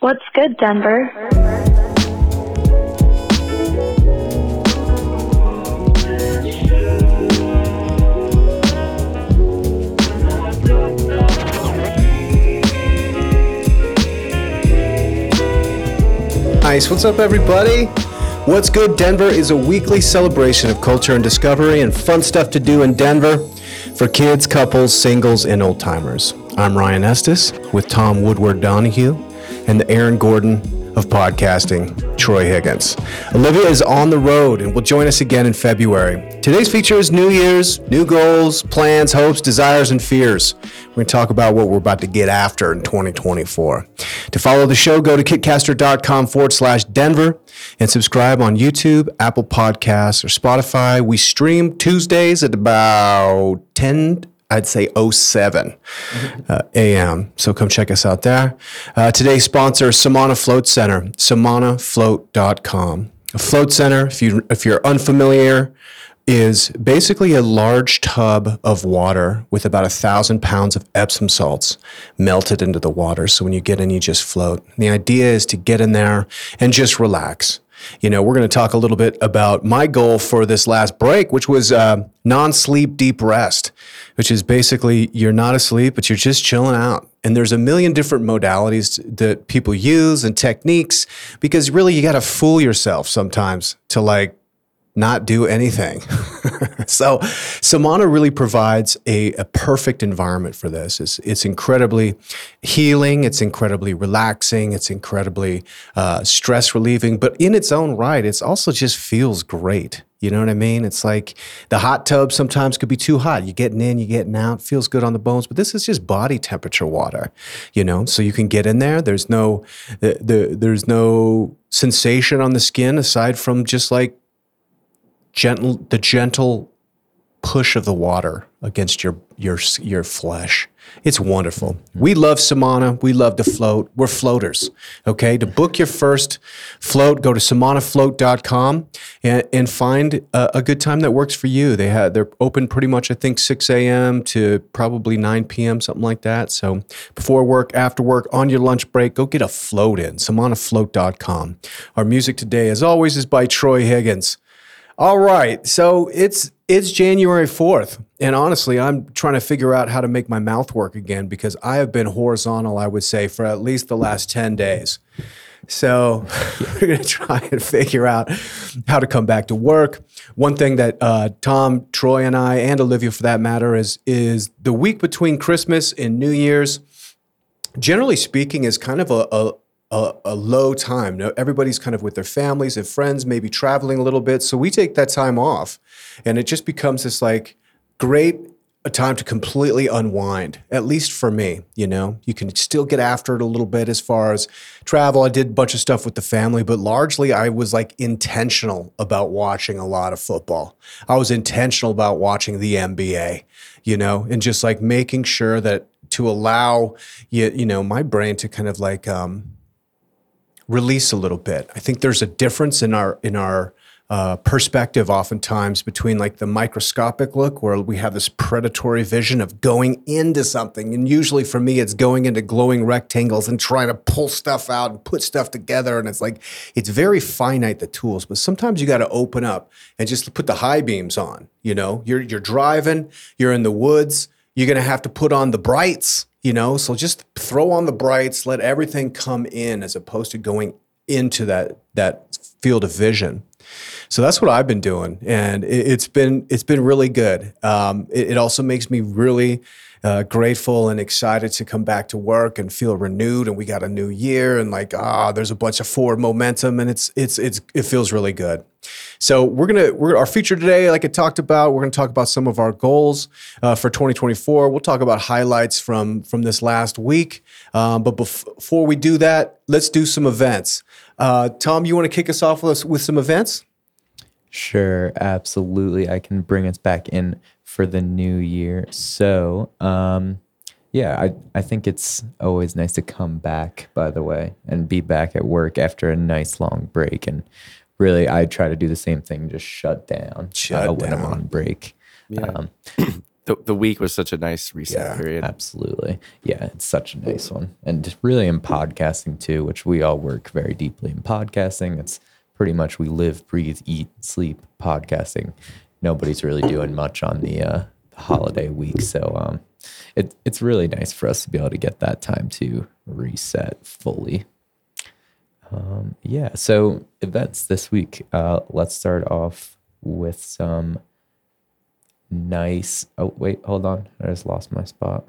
What's good, Denver? Nice. What's up, everybody? What's Good Denver is a weekly celebration of culture and discovery and fun stuff to do in Denver for kids, couples, singles, and old timers. I'm Ryan Estes with Tom Woodward Donahue and the Aaron Gordon of podcasting, Troy Higgins. Olivia is on the road and will join us again in February. Today's feature is New Year's, new goals, plans, hopes, desires, and fears. We're going to talk about what we're about to get after in 2024. To follow the show, go to kitcaster.com forward slash Denver and subscribe on YouTube, Apple Podcasts, or Spotify. We stream Tuesdays at about 10 I'd say 07 uh, a.m. So come check us out there. Uh, today's sponsor, Samana Float Center, samanafloat.com. A float center, if, you, if you're unfamiliar, is basically a large tub of water with about a thousand pounds of Epsom salts melted into the water. So when you get in, you just float. The idea is to get in there and just relax. You know, we're going to talk a little bit about my goal for this last break, which was uh, non sleep deep rest, which is basically you're not asleep, but you're just chilling out. And there's a million different modalities that people use and techniques because really you got to fool yourself sometimes to like not do anything. so Samana really provides a, a, perfect environment for this. It's, it's incredibly healing. It's incredibly relaxing. It's incredibly uh, stress relieving. But in its own right, it's also just feels great. You know what I mean? It's like the hot tub sometimes could be too hot. You're getting in, you're getting out, feels good on the bones, but this is just body temperature water, you know? So you can get in there. There's no, the, the, there's no sensation on the skin aside from just like gentle the gentle push of the water against your your your flesh. It's wonderful. Mm-hmm. We love Samana. We love to float. We're floaters. Okay. To book your first float, go to samanafloat.com and, and find a, a good time that works for you. They have they're open pretty much I think 6 a.m. to probably 9 p.m. something like that. So before work, after work, on your lunch break, go get a float in. Samanafloat.com. Our music today, as always, is by Troy Higgins. All right. So it's it's January 4th. And honestly, I'm trying to figure out how to make my mouth work again because I have been horizontal, I would say, for at least the last 10 days. So we're going to try and figure out how to come back to work. One thing that uh, Tom, Troy, and I, and Olivia for that matter, is is the week between Christmas and New Year's. Generally speaking, is kind of a, a a, a, low time. Now, everybody's kind of with their families and friends, maybe traveling a little bit. So we take that time off, and it just becomes this like great a time to completely unwind. At least for me, you know, you can still get after it a little bit as far as travel. I did a bunch of stuff with the family, but largely I was like intentional about watching a lot of football. I was intentional about watching the NBA, you know, and just like making sure that to allow you, you know, my brain to kind of like um, release a little bit. I think there's a difference in our in our uh, perspective oftentimes between like the microscopic look where we have this predatory vision of going into something. And usually for me it's going into glowing rectangles and trying to pull stuff out and put stuff together. And it's like it's very finite the tools. But sometimes you got to open up and just put the high beams on you know? You're you're driving you're in the woods you're going to have to put on the brights you know so just throw on the brights let everything come in as opposed to going into that that field of vision so that's what I've been doing, and it, has been it's been really good. Um, it, it, also makes me really uh, grateful and excited to come back to work and feel renewed. And we got a new year, and like ah, there's a bunch of forward momentum, and it's it's it's it feels really good. So we're gonna we're our feature today, like I talked about, we're gonna talk about some of our goals uh, for 2024. We'll talk about highlights from from this last week. Um, but bef- before we do that, let's do some events. Uh, Tom, you want to kick us off with, with some events? Sure, absolutely. I can bring us back in for the new year. So, um, yeah, I, I think it's always nice to come back, by the way, and be back at work after a nice long break. And really, I try to do the same thing, just shut down shut uh, when I'm on break. Yeah. Um, the, the week was such a nice reset Yeah, period. Absolutely. Yeah, it's such a nice one. And really in podcasting too, which we all work very deeply in podcasting. It's pretty much we live, breathe, eat, sleep podcasting. Nobody's really doing much on the uh, holiday week. So um, it, it's really nice for us to be able to get that time to reset fully. Um, yeah. So events this week. Uh, let's start off with some nice. Oh wait, hold on. I just lost my spot.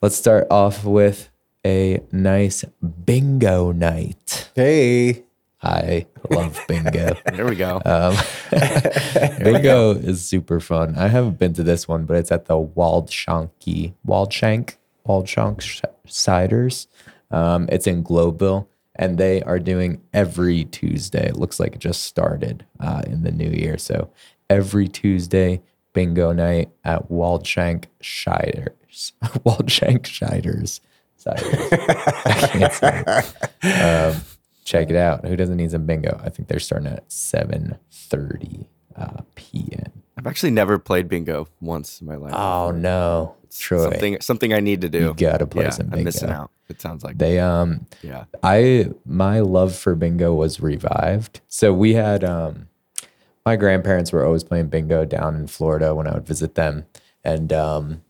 Let's start off with a nice bingo night. Hey. I love bingo. There we go. Um, bingo is super fun. I haven't been to this one, but it's at the Waldshanky Waldshank Waldshank Sh- Ciders. Um, it's in Globeville, and they are doing every Tuesday. It looks like it just started uh, in the new year. So every Tuesday, bingo night at Waldshank Shiders. Waldshank Shiders. Ciders. I can't say. Um, check it out. Who doesn't need some bingo? I think they're starting at seven thirty uh, p.m. I've actually never played bingo once in my life. Oh no, Troy, something something I need to do. you gotta play yeah, some I'm missing out. It sounds like They um, yeah. I my love for bingo was revived. So we had um, my grandparents were always playing bingo down in Florida when I would visit them, and um,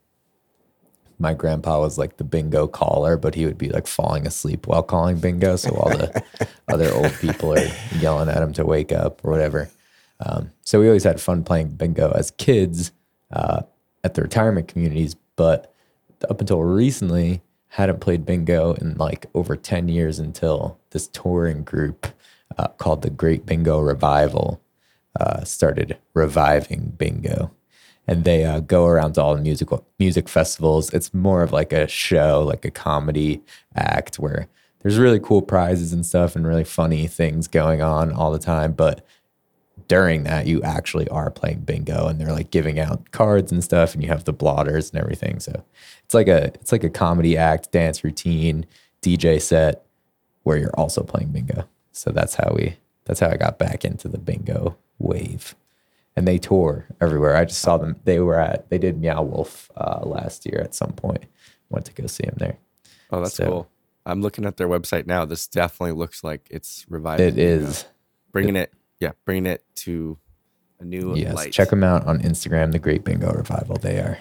my grandpa was like the bingo caller, but he would be like falling asleep while calling bingo. So all the other old people are yelling at him to wake up or whatever. Um, so we always had fun playing bingo as kids uh, at the retirement communities, but up until recently, hadn't played bingo in like over 10 years until this touring group uh, called the Great Bingo Revival uh, started reviving bingo. And they uh, go around to all the musical music festivals. It's more of like a show, like a comedy act where there's really cool prizes and stuff and really funny things going on all the time. But during that you actually are playing bingo and they're like giving out cards and stuff and you have the blotters and everything so it's like a it's like a comedy act dance routine dj set where you're also playing bingo so that's how we that's how i got back into the bingo wave and they tour everywhere i just saw them they were at they did meow wolf uh, last year at some point went to go see them there Oh, that's So- cool. I'm looking at their website now. This definitely looks like it's reviving. It is bringing it. Yeah, bringing it to a new Yes, light. check them out on Instagram. The Great Bingo Revival. They are,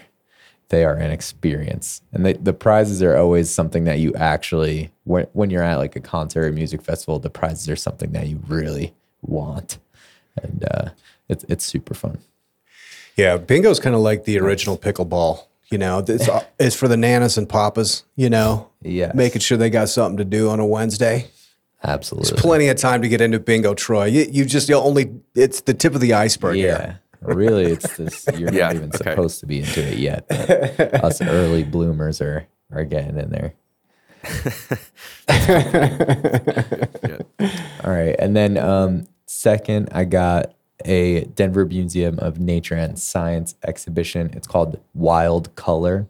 they are an experience, and they, the prizes are always something that you actually when when you're at like a concert or music festival. The prizes are something that you really want, and uh, it's it's super fun. Yeah, bingo's kind of like the original pickleball. You know, it's it's for the nanas and papas. You know, Yes. making sure they got something to do on a Wednesday. Absolutely, there's Plenty of time to get into bingo, Troy. You, you just you only it's the tip of the iceberg. yeah. Here. Really, it's this. You're Yeah, not even okay. supposed to be into it yet. but Us early bloomers are are getting in there. All right. And then um, second, I got a Denver Museum of Nature and Science exhibition. It's called Wild Color.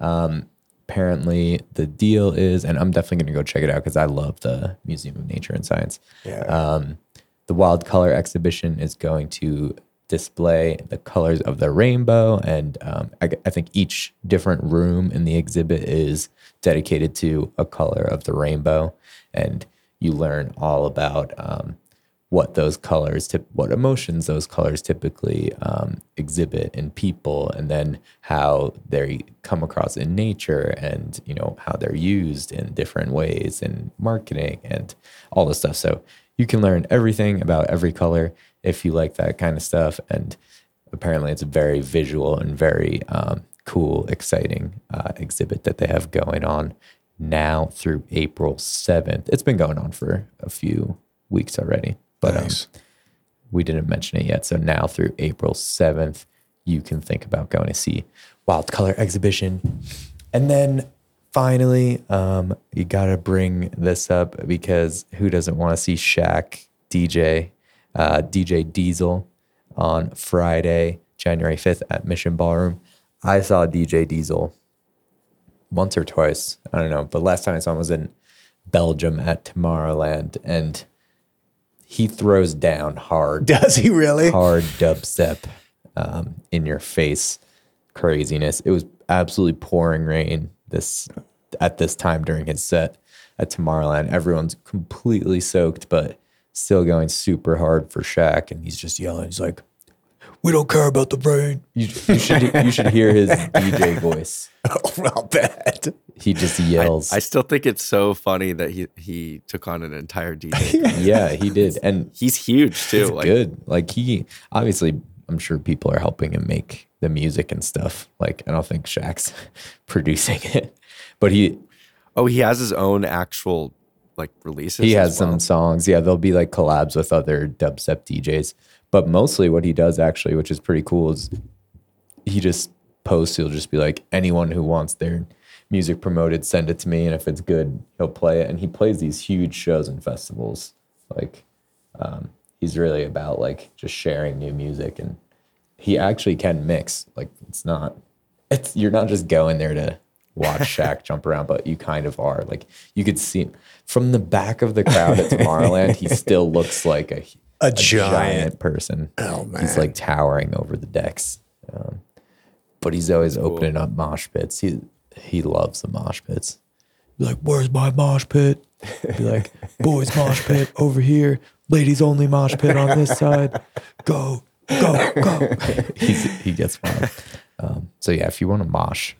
Um, apparently, the deal is, and I'm definitely going to go check it out because I love the Museum of Nature and Science. Yeah. Um, the Wild Color exhibition is going to display the colors of the rainbow. And um, I, I think each different room in the exhibit is dedicated to a color of the rainbow. And you learn all about um, what those colors, tip, what emotions those colors typically um, exhibit in people, and then how they come across in nature, and you know how they're used in different ways in marketing and all this stuff. So you can learn everything about every color if you like that kind of stuff. And apparently, it's a very visual and very um, cool, exciting uh, exhibit that they have going on now through April 7th. It's been going on for a few weeks already, but um, we didn't mention it yet. So now through April 7th, you can think about going to see Wild Color Exhibition. And then finally, um, you got to bring this up because who doesn't want to see Shaq DJ, uh, DJ Diesel on Friday, January 5th at Mission Ballroom? I saw DJ Diesel once or twice. I don't know. But last time I saw him was in Belgium at Tomorrowland. And he throws down hard Does he really? hard dubstep um, in your face craziness. It was absolutely pouring rain this at this time during his set at Tomorrowland. Everyone's completely soaked, but still going super hard for Shaq, and he's just yelling. He's like, "We don't care about the rain." You, you should you should hear his DJ voice. Oh, I'll. He just yells. I still think it's so funny that he he took on an entire DJ. yeah, he did, and He's huge too. it's like, good. Like he obviously, I'm sure people are helping him make the music and stuff. Like I don't think Shaq's producing it, but he Oh, he has his own actual like releases. he as has some songs. Yeah, there'll be like collabs with other dubstep DJs. But mostly what he does actually, which is pretty cool, is he just posts, he'll just be like, anyone who wants their music promoted, send it to me. And if it's good, he'll play it. And he plays these huge shows and festivals. Like um, he's really about like just sharing new music and he actually can mix. Like it's not it's you're not just going there to watch Shaq jump around, but you kind of are. Like you could see from the back of the crowd at Tomorrowland, he still looks like a A giant. person. Oh, man, He's like towering over the decks. Um, but he's always opening up mosh pits. He he loves the mosh pits. Be like, where's my mosh pit? Be like, boys mosh pit over here. Ladies only mosh pit on this side. Go, go, go. He's, he gets wild. Um, so yeah, if you want to mosh,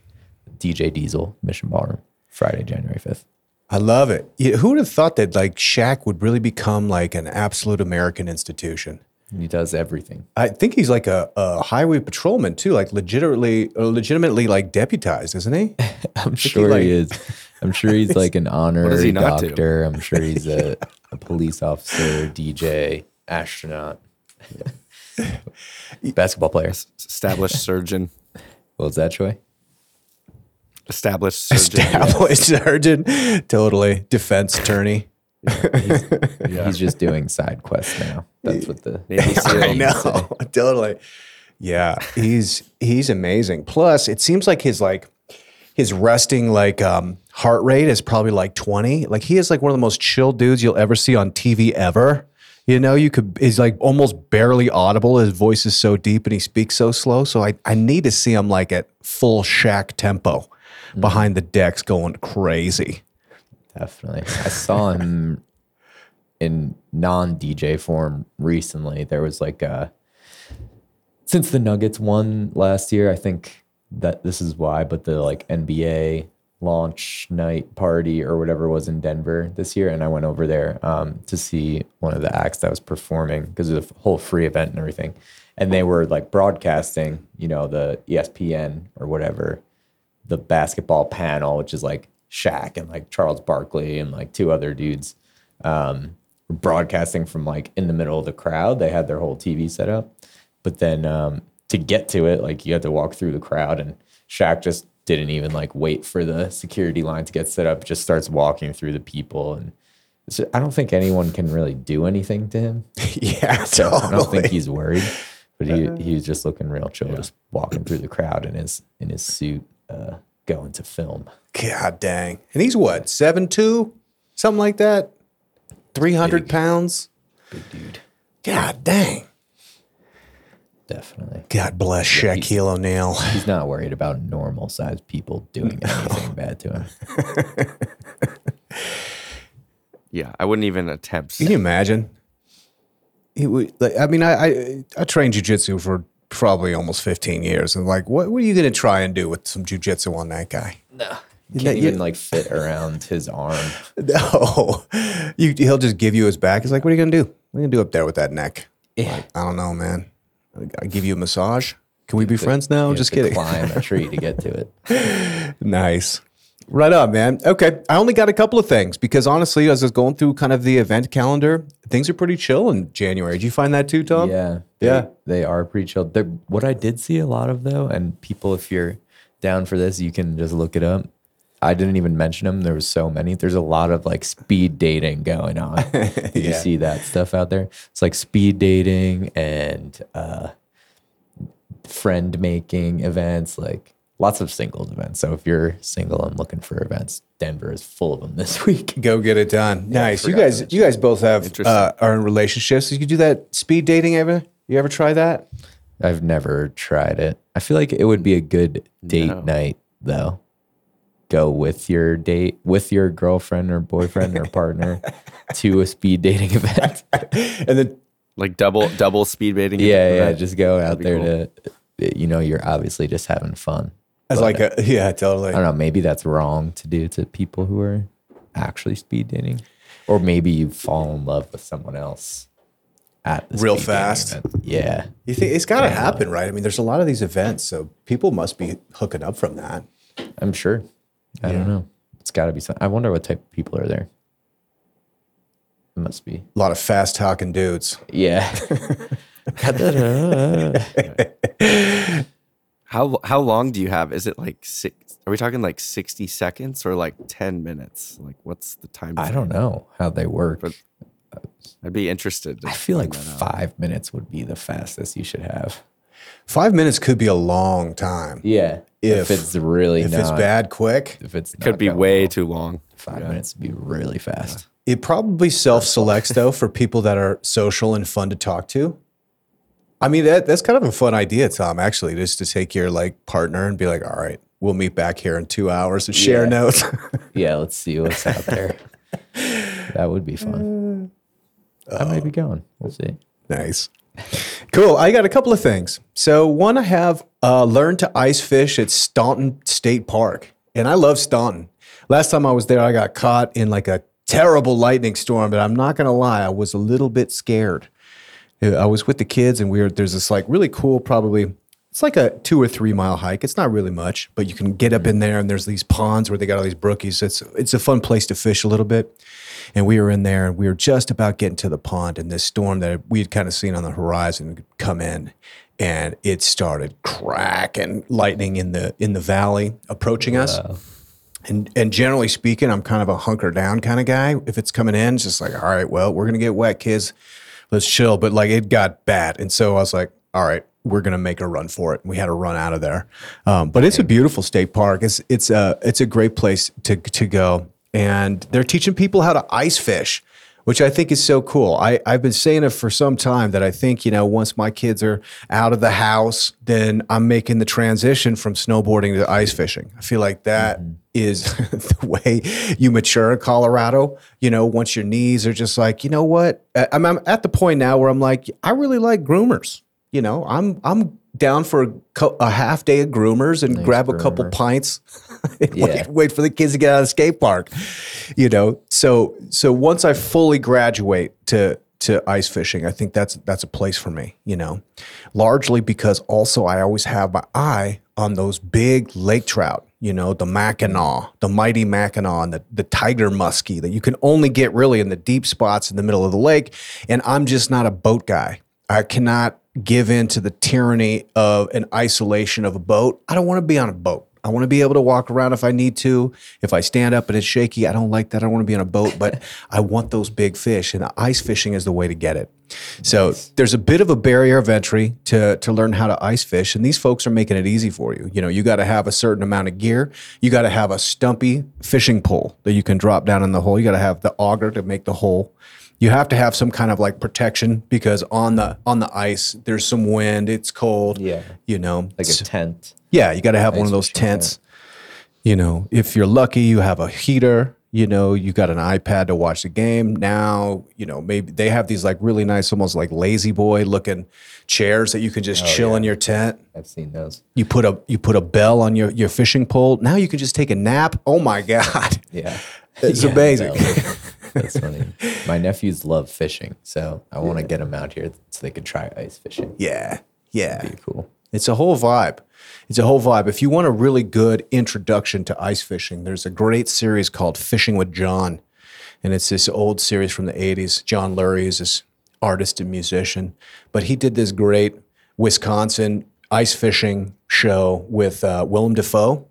DJ Diesel, Mission Ballroom, Friday, January 5th. I love it. Yeah, who would have thought that like Shaq would really become like an absolute American institution? He does everything. I think he's like a, a highway patrolman too, like legitimately, uh, legitimately like deputized, isn't he? I'm sure like- he is. I'm sure he's like an honorary he not do? doctor. I'm sure he's a, a police officer, DJ, astronaut, basketball player. established surgeon. What was that, Troy? Established surgeon. Established surgeon, totally defense attorney. Yeah. He's just doing side quests now. That's what the Navy SEAL. I know, totally. Yeah, he's he's amazing. Plus, it seems like his like his resting like um, heart rate is probably like twenty. Like he is like one of the most chill dudes you'll ever see on TV ever. You know, you could he's like almost barely audible. His voice is so deep and he speaks so slow. So I I need to see him like at full Shaq tempo behind the decks going crazy. Definitely. I saw him in non DJ form recently. There was like a since the Nuggets won last year, I think that this is why, but the like NBA launch night party or whatever was in Denver this year. And I went over there um, to see one of the acts that was performing because it was a whole free event and everything. And they were like broadcasting, you know, the ESPN or whatever the basketball panel, which is like Shaq and like Charles Barkley and like two other dudes, um, broadcasting from like in the middle of the crowd. They had their whole TV set up, but then um, to get to it, like you had to walk through the crowd, and Shaq just didn't even like wait for the security line to get set up. Just starts walking through the people, and so I don't think anyone can really do anything to him. yeah, So I don't think he's worried, but he he was just looking real chill, just walking through the crowd in his in his suit, uh, going to film. God dang. And he's what, seven two, something like that? 300 big. pounds? Big dude, God dang. definitely. God bless Shaquille O'Neal. He's not worried about normal sized people doing anything bad to him. Yeah, I wouldn't even attempt. Can you imagine? He would, like, I mean, I, I I trained jujitsu for probably almost 15 years. And like, what, what are you going to try and do with some jujitsu on that guy? No. You can't you- even like fit around his arm. No, you, he'll just give you his back. He's like, what are you going to do? What are you going to do up there with that neck? Yeah. I don't know, man. I give you a massage. Can we be friends now? Just kidding. Climb a tree to get to it. Nice. Right on, man. Okay. I only got a couple of things because honestly, as I was going through kind of the event calendar, things are pretty chill in January. Did you find that too, Tom? Yeah, Yeah. they, they are pretty chill. They're, what I did see a lot of though, and people, if you're down for this, you can just look it up. I didn't even mention them. There was so many. There's a lot of like speed dating going on. Did you see that stuff out there? It's like speed dating and uh, friend making events, like lots of singles events. So if you're single and looking for events, Denver is full of them this week. Go get it done. nice. You guys, you guys both have Interesting. uh, are in relationships. You could do that speed dating ever? You ever try that? I've never tried it. I feel like it would be a good date No. night though. Go with your date, with your girlfriend or boyfriend or partner to a speed dating event. and then Like double double speed dating. yeah, yeah. Right. Just go out be there to, you know, you're obviously just having fun. As like a yeah, totally. I don't know. Maybe that's wrong to do to people who are actually speed dating, or maybe you fall in love with someone else at the Real speed fast? event. Yeah, You think it's got to happen, right? I mean, there's a lot of these events, so people must be hooking up from that. I'm sure. I don't know. It's got to be some. I wonder what type of people are there. It must be. A lot of fast talking dudes. Yeah. How how long do you have? Is it like six? Are we talking like sixty seconds or like ten minutes? Like what's the time? I don't know how they work. But I'd be interested. I feel like find that out. five minutes would be the fastest you should have. Five minutes could be a long time. Yeah. If- If, it's really If not, it's bad, quick, if it's could be way well, too long. five minutes would be really fast. it probably self selects though for people that are social and fun to talk to. I mean, that that's kind of a fun idea, Tom. Actually, just to take your like partner and be like, "All right, we'll meet back here in two hours and share Yeah. notes." Yeah, let's see what's out there. that would be fun. I might be going. We'll see. Nice. Cool. I got a couple of things. So, one, I have uh, learned to ice fish at Staunton State Park, and I love Staunton. Last time I was there, I got caught in like a terrible lightning storm, but I'm not going to lie, I was a little bit scared. I was with the kids, and we were there's this like really cool, probably it's like a two or three mile hike. It's not really much, but you can get up in there, and there's these ponds where they got all these brookies. It's it's a fun place to fish a little bit. And we were in there, and we were just about getting to the pond, and this storm that we had kind of seen on the horizon come in, and it started cracking lightning in the in the valley approaching us. And and generally speaking, I'm kind of a hunker down kind of guy. If it's coming in, it's just like, all right, well, we're gonna get wet, kids. Let's chill. But like it got bad, and so I was like, all right, we're gonna make a run for it. We had to run out of there. Um, but it's a beautiful state park. It's it's a it's a great place to to go, and they're teaching people how to ice fish. Which I think is so cool. I, I've been saying it for some time that I think, you know, once my kids are out of the house, then I'm making the transition from snowboarding to ice fishing. I feel like that mm-hmm. is the way you mature in Colorado. You know, once your knees are just like, you know what? I'm, I'm at the point now where I'm like, I really like groomers. You know, I'm I'm down for a, co- a half day of groomers and grab a couple pints. Yeah. wait, wait for the kids to get out of the skate park. You know, so so once I fully graduate to to ice fishing, I think that's that's a place for me. You know, largely because also I always have my eye on those big lake trout. You know, the Mackinaw, the mighty Mackinaw, and the, the tiger muskie that you can only get really in the deep spots in the middle of the lake. And I'm just not a boat guy. I cannot give in to the tyranny of an isolation of a boat. I don't want to be on a boat. I want to be able to walk around if I need to. If I stand up and it's shaky, I don't like that. I don't want to be on a boat, but I want those big fish, and ice fishing is the way to get it. So there's a bit of a barrier of entry to to learn how to ice fish, and these folks are making it easy for you. You know, you got to have a certain amount of gear. You got to have a stumpy fishing pole that you can drop down in the hole. You got to have the auger to make the hole you have to have some kind of like protection because on the on the ice there's some wind it's cold Yeah. you know Like a tent. Yeah you got to have one of those tents you know if you're lucky you have a heater you know you got an ipad to watch the game now you know maybe they have these like really nice almost like lazy boy looking chairs that you can just oh, chill in your tent I've seen those. you put a you put a bell on your your fishing pole now you can just take a nap oh my god Yeah. It's Yeah, amazing. That's funny. My nephews love fishing, so I want to get them out here so they can try ice fishing. yeah yeah Be cool. It's a whole vibe. It's a whole vibe. If you want a really good introduction to ice fishing, there's a great series called Fishing with John. And it's this old series from the 80s. John Lurie is this artist and musician, but he did this great Wisconsin ice fishing show with uh, Willem Dafoe.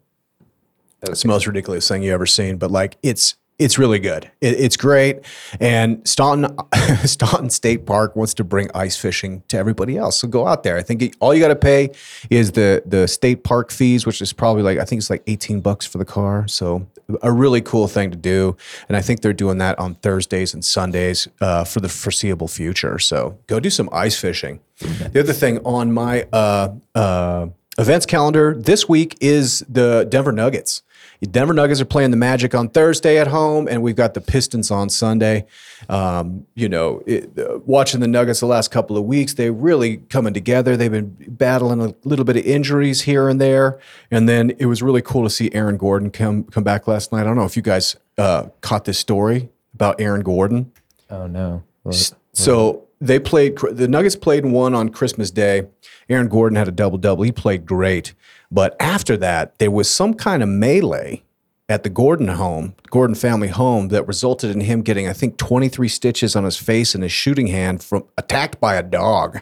It's the most ridiculous thing you ever seen, but like it's it's really good. It, it's great. And Staunton, Staunton State Park wants to bring ice fishing to everybody else. So go out there. I think it- all you got to pay is the the state park fees, which is probably like I think it's like eighteen bucks for the car. So a really cool thing to do. And I think they're doing that on Thursdays and Sundays uh, for the foreseeable future. So go do some ice fishing. The other thing on my uh, uh, events calendar this week is the Denver Nuggets. Denver Nuggets are playing the Magic on Thursday at home, and we've got the Pistons on Sunday. Um, you know, it, uh, watching the Nuggets the last couple of weeks, they're really coming together. They've been battling a little bit of injuries here and there, and then it was really cool to see Aaron Gordon come come back last night. I don't know if you guys uh, caught this story about Aaron Gordon. Oh no. What- So they played. The Nuggets played one on Christmas Day. Aaron Gordon had a double double. He played great, but after that, there was some kind of melee at the Gordon home, Gordon family home, that resulted in him getting, I think, 23 stitches on his face and his shooting hand from attacked by a dog.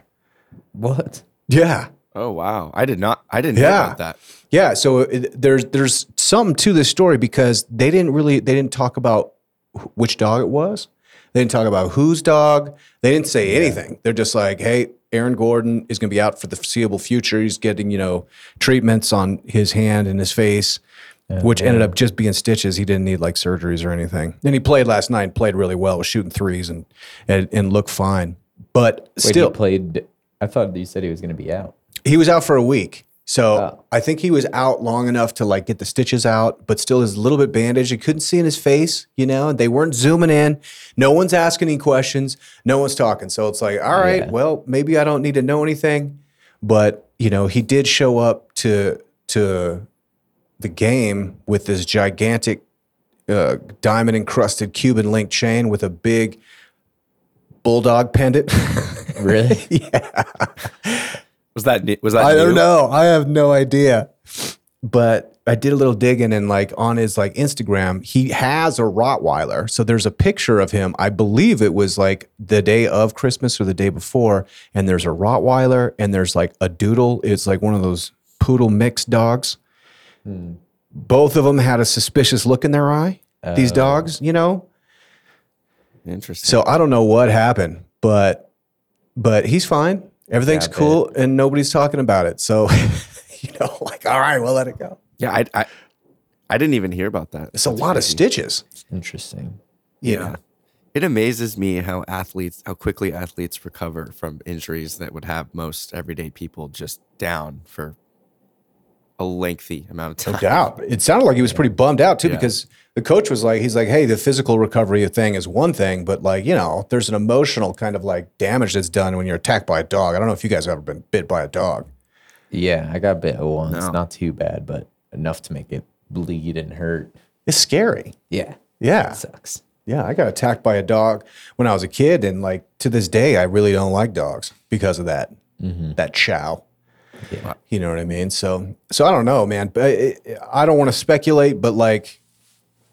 What? Yeah. Oh wow, I did not. I didn't know Yeah. about that. Yeah, so it, there's there's something to this story because they didn't really they didn't talk about which dog it was. They didn't talk about whose dog. They didn't say anything. They're just like, "Hey, Aaron Gordon is going to be out for the foreseeable future. He's getting, you know, treatments on his hand and his face, which ended up just being stitches. He didn't need like surgeries or anything. And he played last night, played really well, was shooting threes and and, and looked fine. But Wait, still, played. I thought you said he was going to be out. he was out for a week. So. I think he was out long enough to like get the stitches out, but still is a little bit bandaged. You couldn't see in his face, you know, they weren't zooming in. No one's asking any questions. No one's talking. So it's like, all right, Yeah. well, maybe I don't need to know anything. But, you know, he did show up to to the game with this gigantic uh, diamond encrusted Cuban link chain with a big bulldog pendant. Really? Was that was that? I don't know. I have no idea. But I did a little digging and like on his like Instagram, he has a Rottweiler. So there's a picture of him. I believe it was like the day of Christmas or the day before. And there's a Rottweiler and there's like a doodle. It's like one of those poodle mixed dogs. Hmm. Both of them had a suspicious look in their eye. These oh. dogs, you know? Interesting. So I don't know what happened, but but he's fine. Everything's Yeah, I cool, and nobody's talking about it. So you know, like all right, we'll let it go. yeah, I, I I didn't even hear about that. It's a lot of stitches. Interesting. Yeah. know, It amazes me how athletes, how quickly athletes recover from injuries that would have most everyday people just down for a lengthy amount of time. no doubt. It sounded like he was pretty bummed out too, Yeah. because the coach was like, he's like, hey, the physical recovery thing is one thing, but like you know, there's an emotional kind of like damage that's done when you're attacked by a dog. I don't know if you guys have ever been bit by a dog. Yeah, I got bit once. No. Not too bad, but enough to make it bleed and hurt. It's scary. Yeah, Yeah. It sucks. Yeah, I got attacked by a dog when I was a kid, and like to this day, I really don't like dogs because of that. Mm-hmm. That chow. Yeah. You know what I mean? So, so I don't know, man. But I, I don't want to speculate, but like,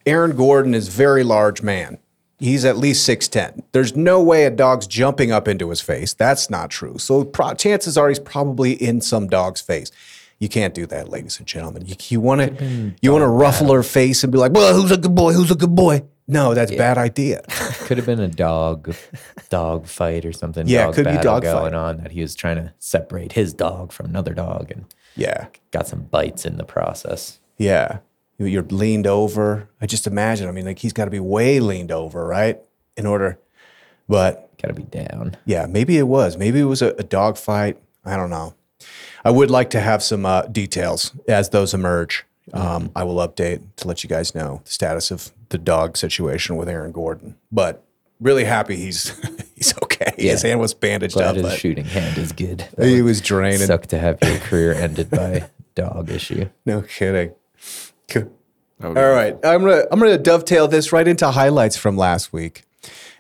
Aaron Gordon is very large man. He's at least six ten. There's no way a dog's jumping up into his face. That's not true. So, pro- chances are he's probably in some dog's face. You can't do that, ladies and gentlemen. You, you want to you want to ruffle her face and be like, "Well, who's a good boy? Who's a good boy?" No, that's a bad idea. Could have been a dog, dog fight or something. Yeah, dog could be dog going fight. on that he was trying to separate his dog from another dog and Yeah. got some bites in the process. Yeah. You- You're leaned over. I just imagine. I mean, like he's got to be way leaned over, right? In order, but Got to be down. yeah, maybe it was. Maybe it was a, a dog fight. I don't know. I would like to have some uh, details as those emerge. Um, I will update to let you guys know the status of the dog situation with Aaron Gordon. But really happy he's he's okay. His hand was bandaged Glad up, his but shooting hand is good. he was draining. Suck to have your career ended by dog issue. No kidding. Cool. All right, I'm gonna I'm gonna dovetail this right into highlights from last week.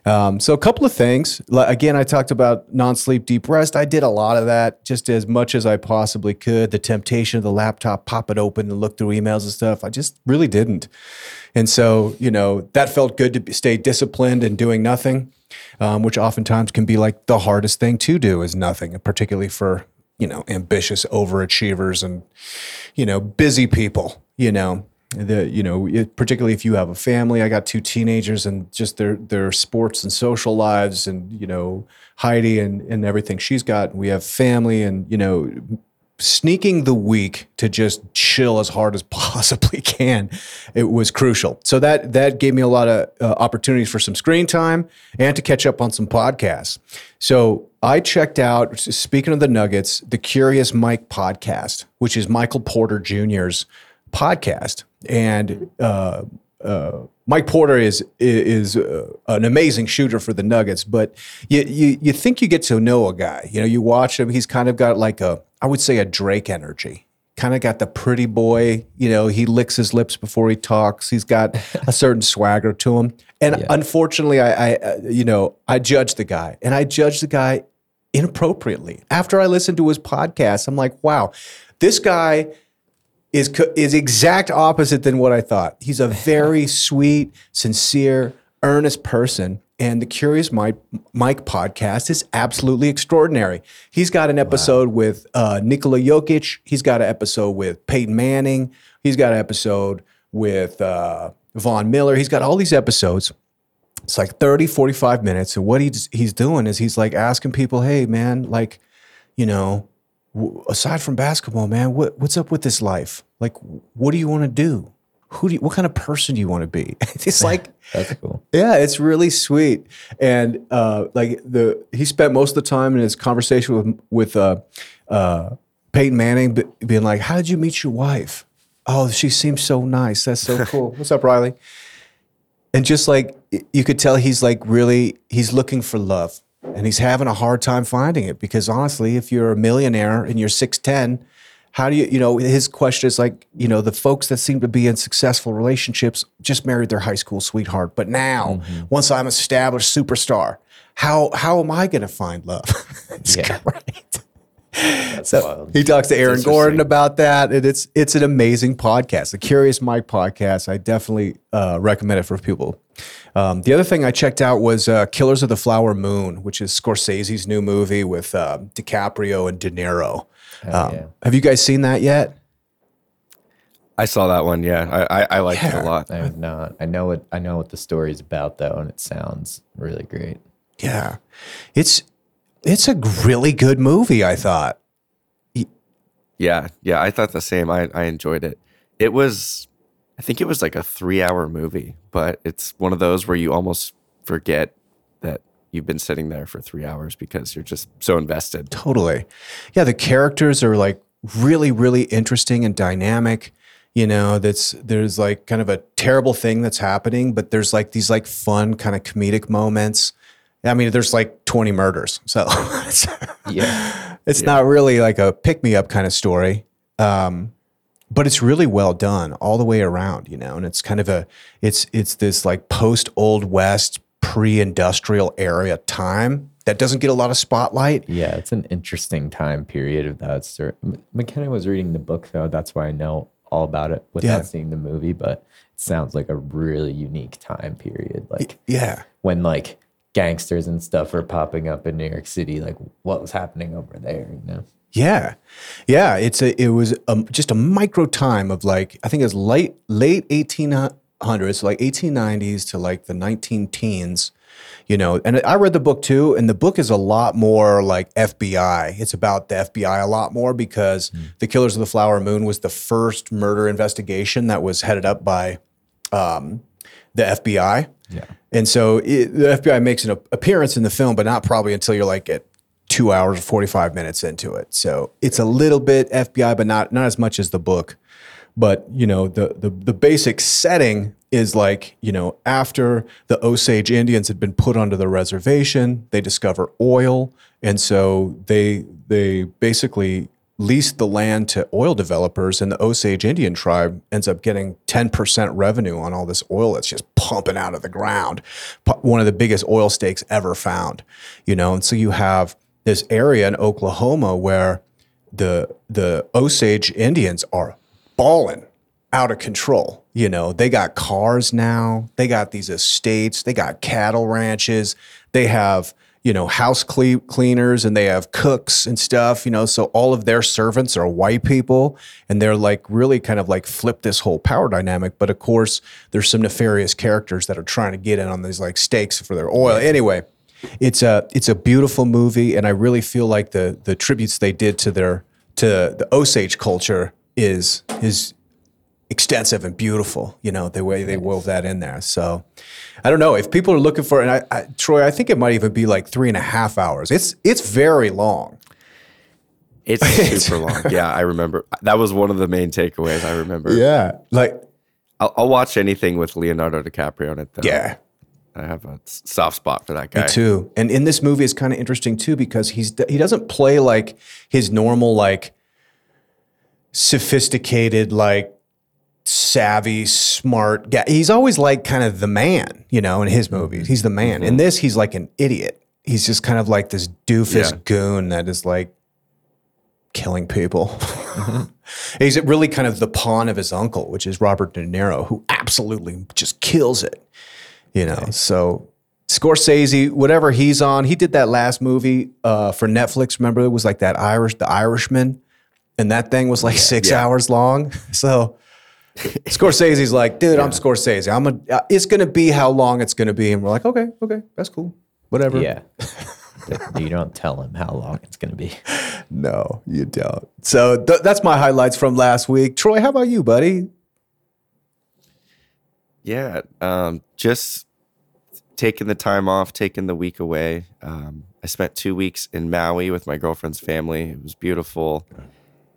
Um, so a couple of things. Again, I talked about non-sleep deep rest. I did a lot of that, just as much as I possibly could. The temptation of the laptop, pop it open and look through emails and stuff. I just really didn't. And so, you know, that felt good to be- stay disciplined and doing nothing, um, which oftentimes can be like the hardest thing to do is nothing, particularly for you know ambitious overachievers and you know busy people. You know, The you know, particularly if you have a family. I got two teenagers and just their their sports and social lives, and you know, Heidi and and everything she's got. We have family, and you know, sneaking the week to just chill as hard as possibly can it was crucial so that that gave me a lot of uh, opportunities for some screen time and to catch up on some podcasts so i checked out speaking of the nuggets the curious mike podcast which is michael porter jr's podcast and uh, uh, Mike Porter is is uh, an amazing shooter for the Nuggets, but you, you you think you get to know a guy. You know, you watch him; he's kind of got like a I would say a Drake energy. Kind of got the pretty boy. You know, he licks his lips before he talks. He's got a certain swagger to him. And Yeah. unfortunately, I, I uh, you know I judge the guy, and I judge the guy inappropriately. After I listened to his podcast, I'm like, wow, this guy is is exact opposite than what I thought. He's a very sweet, sincere, earnest person, and the Curious Mike, Mike podcast is absolutely extraordinary. He's got an episode with uh, Nikola Jokic. He's got an episode with Peyton Manning. He's got an episode with uh, Von Miller. He's got all these episodes. It's like 30, 45 minutes. And what he's, he's doing is he's like asking people, hey, man, like, you know, aside from basketball, man, what what's up with this life? Like, what do you want to do? Who do you, what kind of person do you want to be? it's like, That's cool. yeah, it's really sweet. And uh, like the he spent most of the time in his conversation with with uh, uh, Peyton Manning, b- being like, "How did you meet your wife? Oh, she seems so nice. That's so cool. What's up, Riley?" And just like you could tell, he's like really he's looking for love, and he's having a hard time finding it because honestly, if you're a millionaire and you're six ten. How do you, you know, his question is like, you know, the folks that seem to be in successful relationships just married their high school sweetheart. But now, mm-hmm. once I'm established superstar, how how am I going to find love? Yeah. great. That's So wild. he talks to Aaron. Gordon about that, and it's it's an amazing podcast. The Curious Mike podcast. I definitely uh, recommend it for people. Um, the other thing I checked out was uh, Killers of the Flower Moon, which is Scorsese's new movie with uh, DiCaprio and De Niro. Um, yeah. Have you guys seen that yet? I saw that one. Yeah, I I, I liked it a lot. I have not. I know what I know what the story's about though, and it sounds really great. Yeah, it's it's a really good movie. I thought. Yeah, yeah, I thought the same. I I enjoyed it. It was, I think it was like a three-hour movie, but it's one of those where you almost forget that you've been sitting there for three hours because you're just so invested. Totally. Yeah, the characters are like really, really interesting and dynamic. You know, that's there's like kind of a terrible thing that's happening, but there's like these like fun kind of comedic moments. I mean, there's like 20 murders. So it's, Yeah. it's not really like a pick me up kind of story. Um, but it's really well done all the way around, you know, and it's kind of a it's it's this like post old west pre-industrial area time that doesn't get a lot of spotlight. Yeah, it's an interesting time period of that. McKenna was reading the book though. That's why I know all about it without Yeah. seeing the movie. But it sounds like a really unique time period. Like Yeah. when like gangsters and stuff were popping up in New York City. Like what was happening over there? You know. Yeah, yeah. It's a it was um just a micro time of like I think it was late late eighteen hundreds, like eighteen nineties to like the nineteen teens. You know, and I read the book too, and the book is a lot more like FBI. It's about the FBI a lot more because the Killers of the Flower Moon was the first murder investigation that was headed up by um, the FBI. Yeah. And so it, the FBI makes an appearance in the film, but not probably until you're like at two hours or 45 minutes into it. So it's a little bit FBI, but not not as much as the book. But you know, the the the basic setting is like, you know, after the Osage Indians had been put onto the reservation, they discover oil. And so they they basically leased the land to oil developers and the Osage Indian tribe ends up getting 10% revenue on all this oil that's just pumping out of the ground. One of the biggest oil stakes ever found, you know. And so you have this area in Oklahoma where the the Osage Indians are balling out of control. You know, they got cars now, they got these estates, they got cattle ranches, they have, you know, house cle- cleaners and they have cooks and stuff, you know, so all of their servants are white people and they're like really kind of like flip this whole power dynamic. But of course, there's some nefarious characters that are trying to get in on these like stakes for their oil. Anyway, it's a it's a beautiful movie and I really feel like the the tributes they did to their to the Osage culture is is extensive and beautiful, you know, the way they wove that in there. So I don't know if people are looking for, and I, I, Troy, I think it might even be like three and a half hours. It's it's very long. It's super long. Yeah, I remember. That was one of the main takeaways. I remember. Yeah, like I'll, I'll watch anything with Leonardo DiCaprio in it. Though. yeah, I have a soft spot for that guy. me too. And in this movie, it's kind of interesting too because he's he doesn't play like his normal like sophisticated like savvy smart guy. He's always like kind of the man, you know, in his movies. He's the man. In this, he's like an idiot. He's just kind of like this doofus Yeah. goon that is like killing people. He's really kind of the pawn of his uncle, which is Robert De Niro, who absolutely just kills it. You know, so Scorsese, whatever he's on, he did that last movie uh, for Netflix. Remember, it was like that Irish, The Irishman, and that thing was like six Yeah. hours long. So Scorsese's like, dude, I'm Scorsese. I'm a. uh, It's gonna be how long it's gonna be, and we're like, okay, okay, that's cool, whatever. Yeah. You don't tell him how long it's going to be. No, you don't. So th- that's my highlights from last week. Troy, how about you, buddy? Yeah, um, just taking the time off, taking the week away. Um, I spent two weeks in Maui with my girlfriend's family. It was beautiful.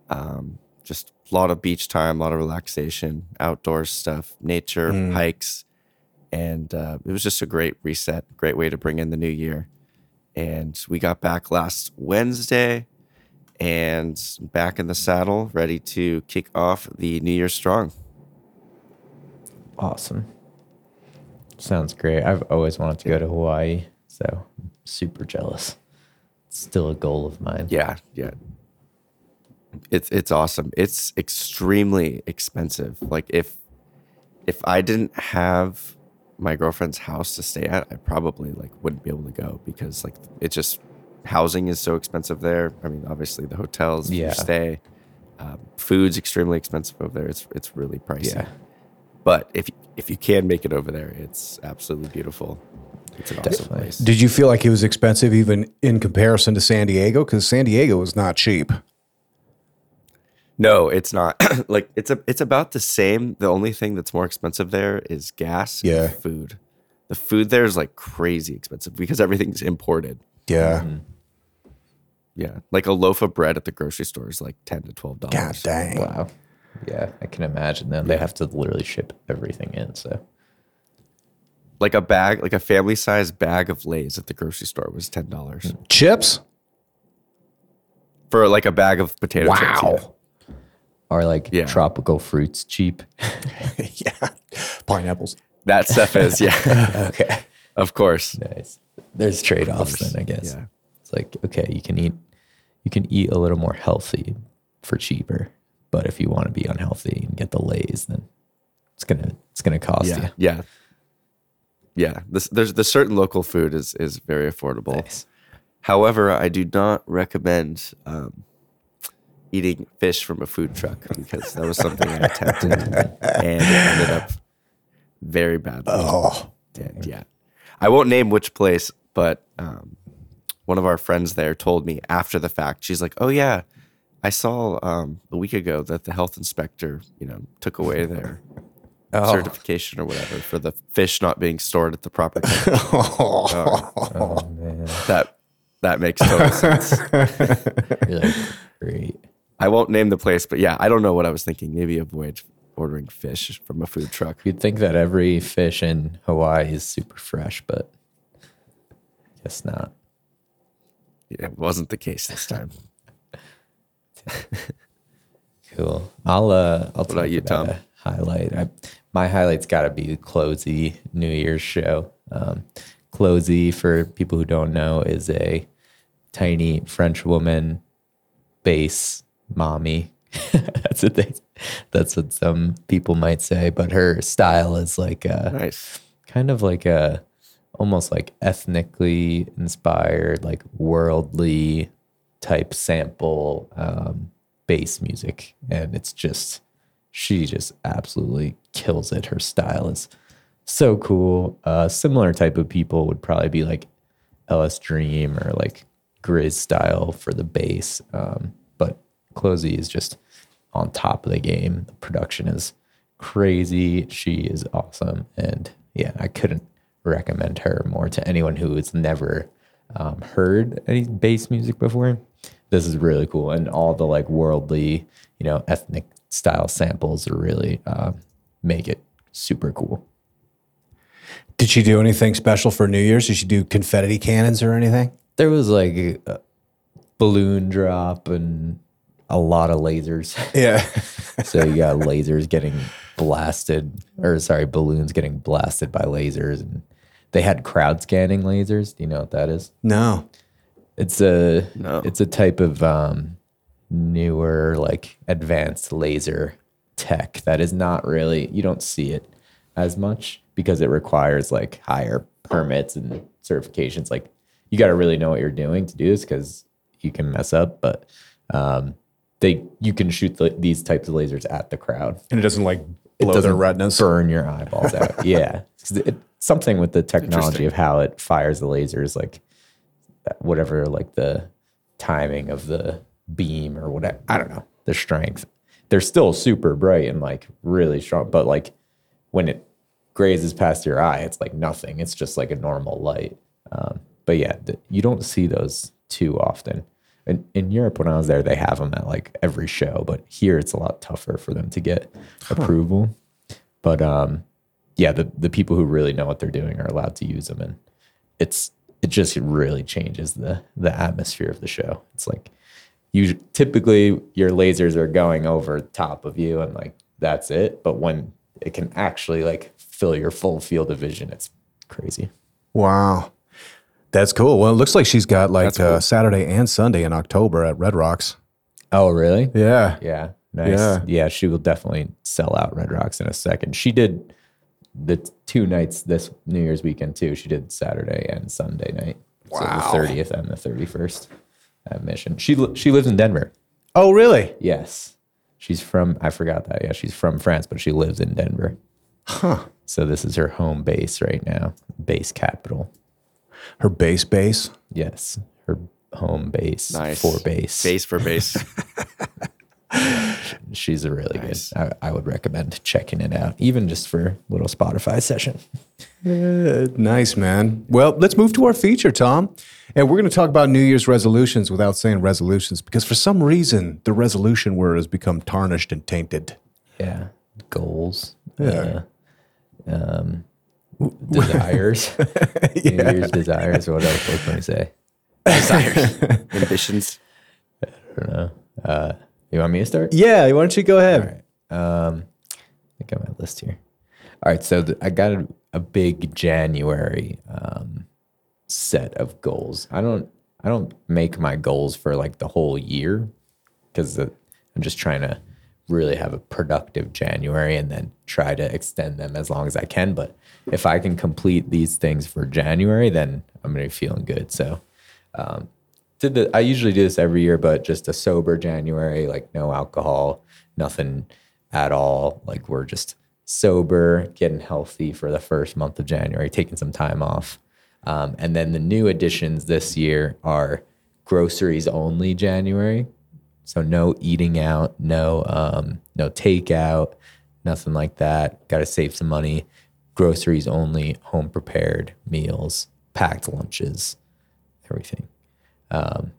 Um, just a lot of beach time, a lot of relaxation, outdoor stuff, nature, hikes, and uh, it was just a great reset. Great way to bring in the new year. And we got back last Wednesday, and back in the saddle, ready to kick off the New Year strong. Awesome. Sounds great. I've always wanted to go to Hawaii, so I'm super jealous. It's still a goal of mine. Yeah, yeah. It's it's awesome. It's extremely expensive. Like if if I didn't have my girlfriend's house to stay at, I probably like wouldn't be able to go because like it's just housing is so expensive there. I mean, obviously the hotels, yeah. Yeah. you stay, um, food's extremely expensive over there. It's it's really pricey. Yeah. But if if you can make it over there, it's absolutely beautiful. It's an awesome Definitely. place. Did you feel like it was expensive even in comparison to San Diego? Because San Diego is not cheap. No, it's not. like it's a it's about the same. The only thing that's more expensive there is gas and Yeah. food. The food there is like crazy expensive because everything's imported. Yeah. Mm-hmm. Yeah. Like a loaf of bread at the grocery store is like ten to twelve dollars. God dang. Wow. Yeah, I can imagine them. They have to literally ship everything in. So Like a bag, like a family size bag of Lay's at the grocery store was ten dollars. Chips? For like a bag of potato chips. yeah. Wow. Are like Yeah. tropical fruits cheap? yeah. Pineapples. That stuff is, yeah. Okay. of course. nice. There's trade offs then, I guess. Yeah. It's like okay, you can eat you can eat a little more healthy for cheaper, but if you want to be unhealthy and get the lays, then it's gonna it's gonna cost Yeah. you. Yeah. Yeah. This, there's the certain local food is is very affordable. Nice. However, I do not recommend um, eating fish from a food truck because that was something I attempted and it ended up very badly. Oh. And yeah. I won't name which place, but um, one of our friends there told me after the fact, she's like, oh, yeah, I saw um, a week ago that the health inspector, you know, took away their certification or whatever for the fish not being stored at the proper time. Oh man. that that makes total sense. You're like, great. I won't name the place, but yeah, I don't know what I was thinking. Maybe avoid ordering fish from a food truck. You'd think that every fish in Hawaii is super fresh, but guess not. It wasn't the case this time. Cool. I'll uh I'll about you, about Tom? a highlight. I, my highlight's got to be the Clozee New Year's show. Um, Clozee, for people who don't know, is a tiny French woman bass mommy. that's what they. That's what some people might say, but her style is like a Nice. kind of like a almost like ethnically inspired, like worldly type sample um, bass music, and it's just she just absolutely kills it. Her style is so cool. Uh, similar type of people would probably be like LSDREAM or like Grizz style for the bass, um, Clozee is just on top of the game. The production is crazy. She is awesome, and yeah, I couldn't recommend her more to anyone who has never um, heard any bass music before. This is really cool, and all the like worldly, you know, ethnic style samples are really uh, make it super cool. Did she do anything special for New Year's? Did she do confetti cannons or anything? There was like a balloon drop and a lot of lasers. Yeah. so you got lasers getting blasted, or sorry, balloons getting blasted by lasers, and they had crowd scanning lasers. Do you know what that is? no. It's a No. it's a type of um, newer, like advanced laser tech that is not really you don't see it as much because it requires like higher permits and certifications. Like you got to really know what you're doing to do this because you can mess up. But um, they you can shoot the, these types of lasers at the crowd And it doesn't like blow their doesn't retinas. burn your eyeballs out. yeah, it, something with the technology of how it fires the lasers, like whatever, like the timing of the beam or whatever. I don't know the strength. They're still super bright and like really strong, but like when it grazes past your eye, it's like nothing. It's just like a normal light. Um, but yeah, th- you don't see those too often. In, in Europe, when I was there, they have them at like every show, but here it's a lot tougher for them to get approval. But um, yeah, the the people who really know what they're doing are allowed to use them, and it's it just really changes the the atmosphere of the show. It's like you typically your lasers are going over top of you, and like that's it. But when it can actually like fill your full field of vision, it's crazy. Wow. That's cool. Well, it looks like she's got like That's cool. uh, Saturday and Sunday in October at Red Rocks. Oh, really? Yeah. Yeah. Nice. Yeah. Yeah. she will definitely sell out Red Rocks in a second. She did the two nights this New Year's weekend too. She did Saturday and Sunday night. Wow. So the 30th and the 31st at Mission. She she lives in Denver. Oh, really? Yes. She's from I forgot that. Yeah, she's from France, but she lives in Denver. Huh. So this is her home base right now. Base capital. Her base base. Yes. Her home base Nice. for base. Base for base. She's a really Nice. good. I, I would recommend checking it out, even just for a little Spotify session. Uh, nice, man. Well, let's move to our feature, Tom. And we're going to talk about New Year's resolutions without saying resolutions because for some reason, the resolution word has become tarnished and tainted. Yeah, goals. Yeah. Uh, um, desires. New Year's desires. What else? What can I say? Desires. Ambitions. I don't know. Uh, you want me to start? Yeah, why don't you go ahead? Um, I got my list here. All right, so th- I got a, a big January um, set of goals. I don't I don't make my goals for like the whole year because I'm just trying to really have a productive January and then try to extend them as long as I can. But if I can complete these things for January, then I'm gonna be feeling good. So um, did the I usually do this every year, but just a sober January, like no alcohol, nothing at all. Like we're just sober, getting healthy for the first month of January, taking some time off. Um, and then the new additions this year are groceries only January. So no eating out, no um, no takeout, nothing like that. Got to save some money. Groceries only, home prepared meals, packed lunches, everything um,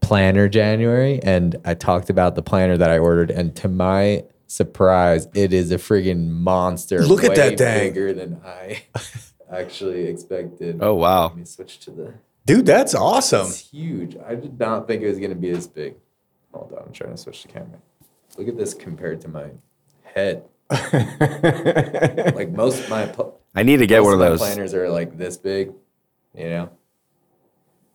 planner January, and I talked about the planner that I ordered, and to my surprise, it is a friggin' monster. Look at that thing. Bigger than I actually expected. Oh wow. Let me switch to the. Dude, that's awesome. It's huge. I did not think it was gonna be this big. Hold on, I'm trying to switch the camera. Look at this compared to my head. like most of my pl- I need to get one of my those. planners are like this big, you know,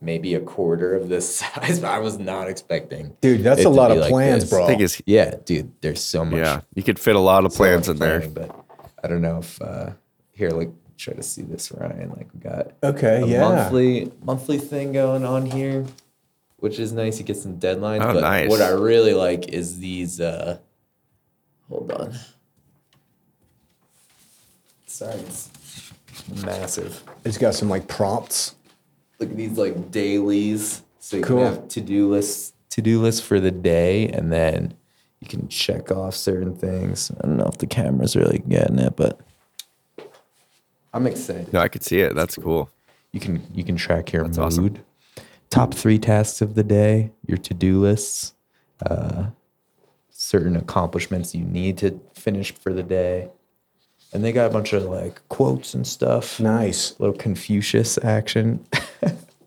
maybe a quarter of this size. I was not expecting. Dude, that's a lot of like plans, this. bro. I think it's Yeah, dude, there's so much. yeah. You could fit a lot of plans much in there. but I don't know if uh, here, like, try to see this, Ryan. Like we got Okay, a yeah. monthly monthly thing going on here, which is nice. You get some deadlines. Oh, but nice. what I really like is these. uh Hold on. Sorry, it's massive. It's got some like prompts. Look at these like dailies. So you Cool. can have to do lists, to do lists for the day, and then you can check off certain things. I don't know if the camera's really getting it, but I'm excited. No, I could see it. That's cool. You can you can track your That's mood. awesome. Top three tasks of the day, your to do lists, uh, certain accomplishments you need to finish for the day, and they got a bunch of like quotes and stuff. Nice. little Confucius action.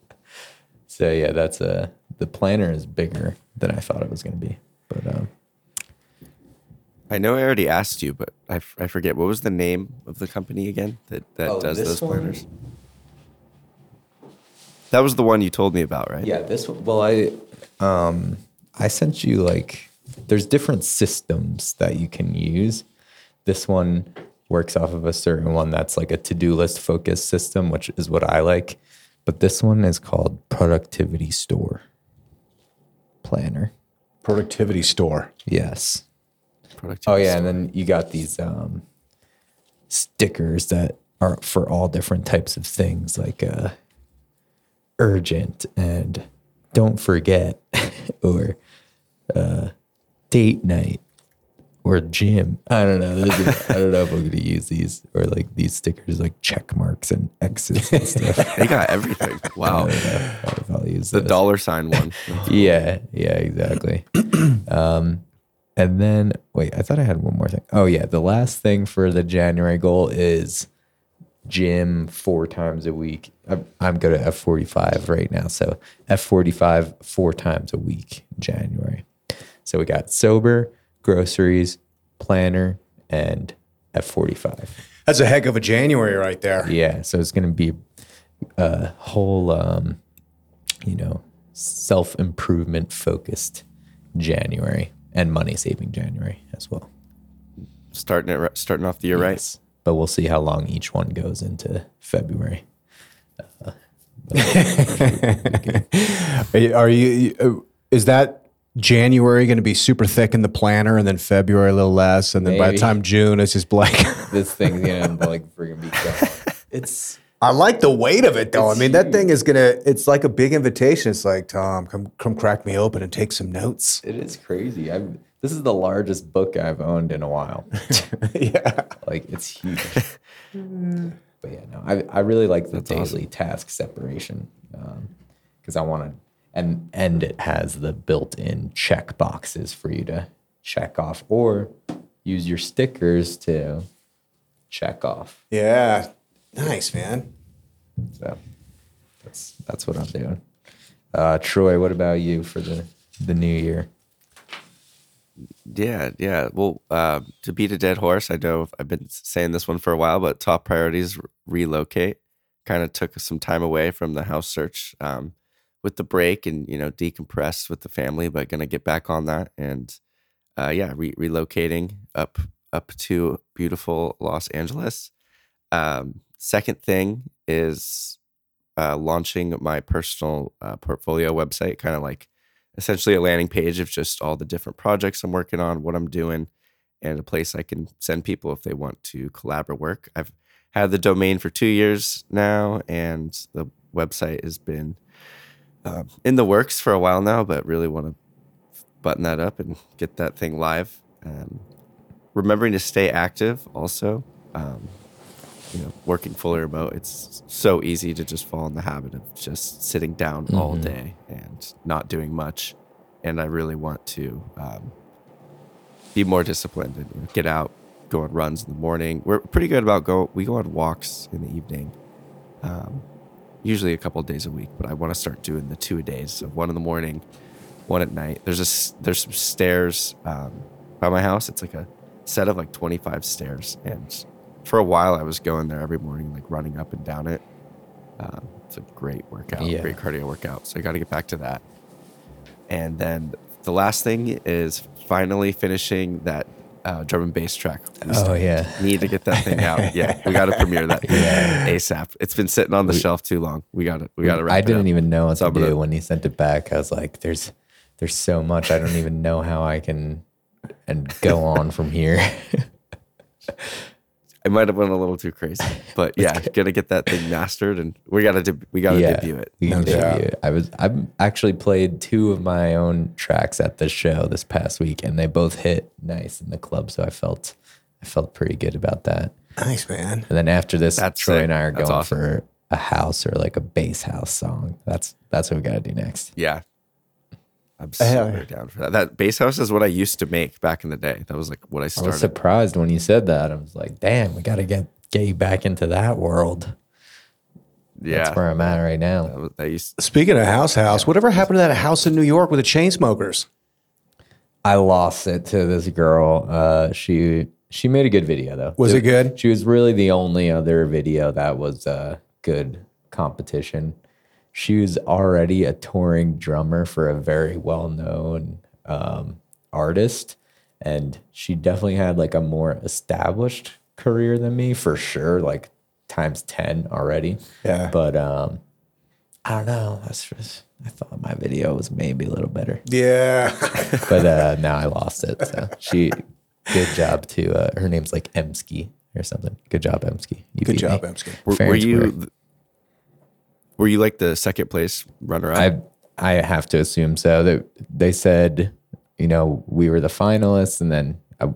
so yeah, that's a the planner is bigger than I thought it was going to be. But um, I know I already asked you, but I, f- I forget what was the name of the company again that that Oh, does this those one? planners. That was the one you told me about, right? yeah, this one- well, I um, I sent you like there's different systems that you can use. This one works off of a certain one that's like a to-do list focused system, which is what I like. But this one is called Productivity Store Planner. Productivity store. Yes. Productivity Oh yeah, store. and then you got these um, stickers that are for all different types of things, like uh, urgent and don't forget, or uh, date night, or gym. I don't know. Is- I don't know if I'm gonna use these or like these stickers, like check marks and X's and stuff. They got everything. Wow. I'll use the those. dollar sign one. Yeah, yeah, exactly. um, and then wait, I thought I had one more thing. Oh yeah, the last thing for the January goal is gym four times a week. I'm, I'm good at F45 right now, so F45 four times a week January. So we got sober, groceries, planner, and F45. That's a heck of a January right there. Yeah, so it's going to be a whole, um, you know, self improvement focused January and money saving January as well. starting it ri- starting off the year right. But we'll see how long each one goes into February. Are you, are you uh, is that January going to be super thick in the planner and then February a little less and then by the Maybe. time June it's just blank. This thing's going to like freaking be gone. It's I like the weight of it though. It's I mean, that thing is going to it's like a big invitation. It's like, Tom, come come crack me open and take some notes. it is crazy. I'm this is the largest book I've owned in a while. yeah. like it's huge. but yeah, no, I, I really like the daily task separation um, because I want to, and and it has the built-in check boxes for you to check off or use your stickers to check off. Yeah. Nice, man. So that's that's what I'm doing. Uh, Troy, what about you for the the new year? Yeah, yeah. Well, uh, to beat a dead horse, I know I've been saying this one for a while, but top priorities relocate. Kind of took some time away from the house search um, with the break and you know decompress with the family, but gonna get back on that and uh, yeah, re- relocating up up to beautiful Los Angeles. Um, second thing is uh, launching my personal uh, portfolio website, kind of like essentially a landing page of just all the different projects I'm working on, what I'm doing, and a place I can send people if they want to collaborate work. I've had the domain for two years now, and the website has been uh, in the works for a while now, but really want to button that up and get that thing live. Um, remembering to stay active also. Um, you know, working fully remote, it's so easy to just fall in the habit of just sitting down all day and not doing much. And I really want to um, be more disciplined and you know, get out, go on runs in the morning. We're pretty good about go. We go on walks in the evening, um, usually a couple of days a week. But I want to start doing the two a days, so one in the morning, one at night. There's a there's some stairs um, by my house. It's like a set of like 25 stairs, and for a while I was going there every morning, like running up and down it. Um, it's a great workout, Yeah. great cardio workout. So I got to get back to that. And then the last thing is finally finishing that uh, drum and bass track. We Oh yeah. need to get that thing out. Yeah, we got to premiere that yeah. ASAP. It's been sitting on the shelf too long. We got to we got to I didn't even know what So to gonna- do when he sent it back. I was like, "There's, there's so much. I don't even know how I can, and go on from here." I might have went a little too crazy, but yeah, gonna get that thing mastered, and we gotta deb- we gotta debut it. we can No doubt. debut it. I was I've actually played two of my own tracks at the show this past week, and they both hit nice in the club. So I felt I felt pretty good about that. Nice, man. And then after this, That's Troy sick. and I are That's going awesome. for a house or like a bass house song. That's that's what we got to do next. Yeah, I'm so yeah. down for that. That bass house is what I used to make back in the day. That was like what I I was started. surprised when you said that. I was like, "Damn, we got to get get back into that world." yeah, That's where I'm at right now. that, was- that used. Speaking of house house, whatever happened to that house in New York with the Chainsmokers? I lost it to this girl. Uh, she she made a good video though. Was it good? She was really the only other video that was a good competition. She was already a touring drummer for a very well known um, artist, and she definitely had like a more established career than me for sure, like times ten already. Yeah. But um, I don't know. That's just I thought my video was maybe a little better Yeah. but uh, now I lost it. So she, good job to uh, her name's like Emsky or something. Good job, Emsky. You Good job, me. Emsky. Were, were you? square. Th- Were you like the second place runner up? I I have to assume so. That they said, you know, we were the finalists, and then I,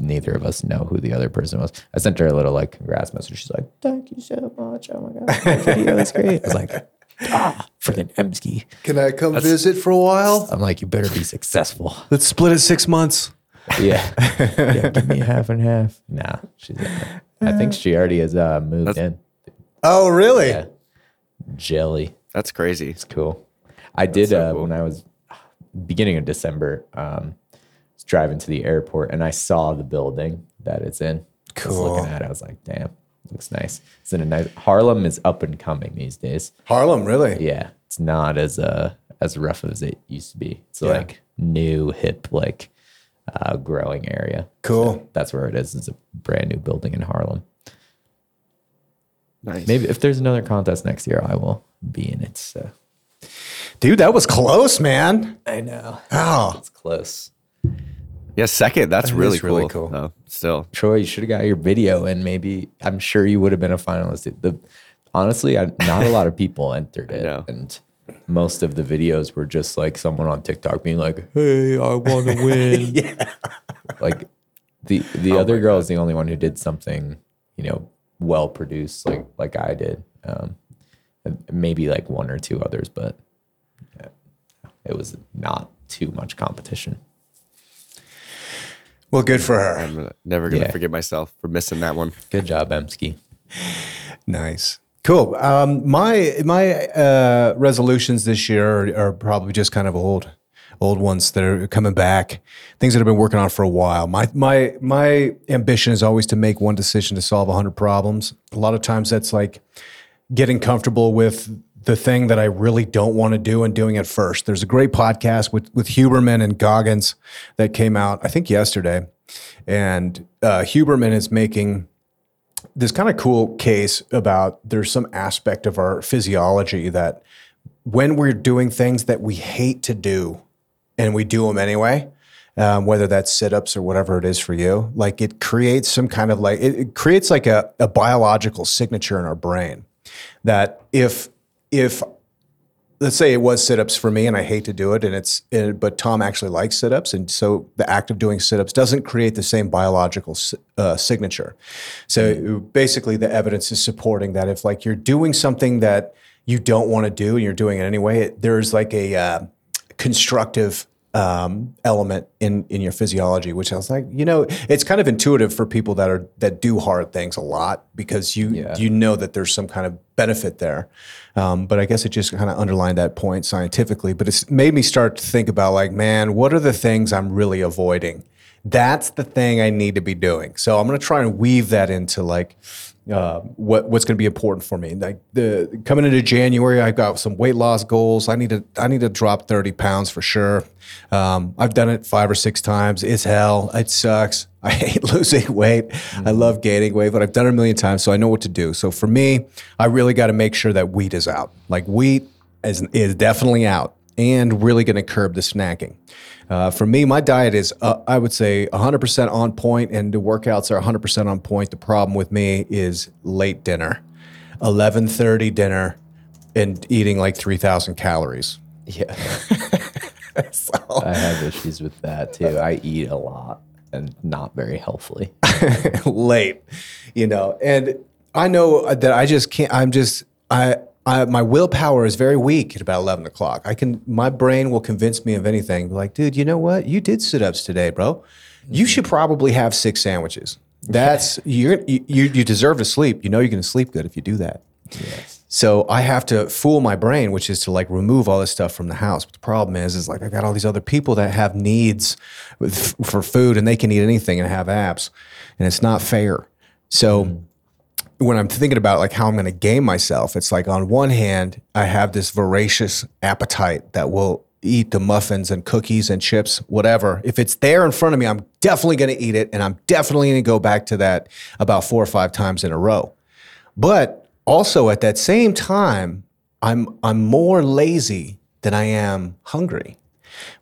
neither of us know who the other person was. I sent her a little like congrats message. She's like, "Thank you so much. Oh my god, your video is great." I was like, "Ah, freaking Emsky." Can I come visit for a while? I'm like, "You better be successful." Let's split it six months. Yeah. yeah, give me half and half. Nah, she's. I think she already has uh, moved in. Oh, really? Yeah. Jelly. That's crazy. It's cool. I did so uh, cool. when I was beginning of December. Um, was driving to the airport and I saw the building that it's in. I was Cool. looking at it. I was like, "Damn, looks nice." It's in a nice. Harlem is up and coming these days. Harlem, really? Yeah, it's not as uh as rough as it used to be. It's Yeah. like new, hip, like uh, growing area. Cool. That's where it is. It's a brand new building in Harlem. Nice. Maybe if there's another contest next year, I will be in it. So Dude, that was close, man. I know Oh, it's close. Yeah, second. That's That really is cool. really cool. though, still, Troy, you should have got your video, and maybe I'm sure you would have been a finalist. The honestly, I, not a lot of people entered it, and most of the videos were just like someone on TikTok being like, "Hey, I want to win." yeah. Like the the oh other girl is the only one who did something, you know, well produced, like like I did. Um, maybe like one or two others, but it was not too much competition. well, good for her. I'm never gonna Yeah. forgive myself for missing that one. Good job, Emsky. Nice. Cool. Um, my my uh, resolutions this year are, are probably just kind of old, old ones that are coming back. Things that I've been working on for a while. My my my ambition is always to make one decision to solve hundred problems. A lot of times that's like getting comfortable with the thing that I really don't want to do and doing it first. There's a great podcast with with Huberman and Goggins that came out I think yesterday, and uh, Huberman is making this kind of cool case about there's some aspect of our physiology that when we're doing things that we hate to do and we do them anyway, um, whether that's sit-ups or whatever it is for you, like it creates some kind of like it, it creates like a, a biological signature in our brain that if if let's say it was sit-ups for me and i hate to do it and it's but tom actually likes sit-ups and so the act of doing sit-ups doesn't create the same biological uh, signature. So basically the evidence is supporting that if like you're doing something that you don't want to do and you're doing it anyway it, there's like a uh, constructive um, element in in your physiology, which I was like, you know, it's kind of intuitive for people that are that do hard things a lot because you Yeah. you know that there's some kind of benefit there. Um, but I guess it just kind of underlined that point scientifically. But it's made me start to think about like, man, what are the things I'm really avoiding? That's the thing I need to be doing. So I'm going to try and weave that into like uh, what what's going to be important for me. Like the coming into January, I've got some weight loss goals. I need to I need to drop thirty pounds for sure. Um, I've done it five or six times. It's hell. It sucks. I hate losing weight. I love gaining weight, but I've done it a million times, so I know what to do. So for me, I really got to make sure that wheat is out. Like wheat is is definitely out, and really going to curb the snacking. Uh, for me, my diet is, uh, I would say, 100% on point, and the workouts are 100% on point. The problem with me is late dinner, 11:30 dinner, and eating like 3,000 calories. Yeah. I have issues with that too. I eat a lot and not very healthily. late, you know. And I know that I just can't. I'm just I. I, my willpower is very weak at about 11 o'clock. I can, my brain will convince me of anything. Like, dude, you know what? You did sit ups today, bro. You should probably have six sandwiches. That's you're, you, you deserve to sleep. You know you're going to sleep good if you do that. Yes. So I have to fool my brain, which is to like remove all this stuff from the house. But the problem is, is like I got all these other people that have needs with, for food, and they can eat anything and have abs, and it's not fair. So mm-hmm. When I'm thinking about like how I'm going to game myself, it's like on one hand, I have this voracious appetite that will eat the muffins and cookies and chips, whatever. If it's there in front of me, I'm definitely going to eat it, and I'm definitely going to go back to that about four or five times in a row. But also at that same time, I'm I'm more lazy than I am hungry.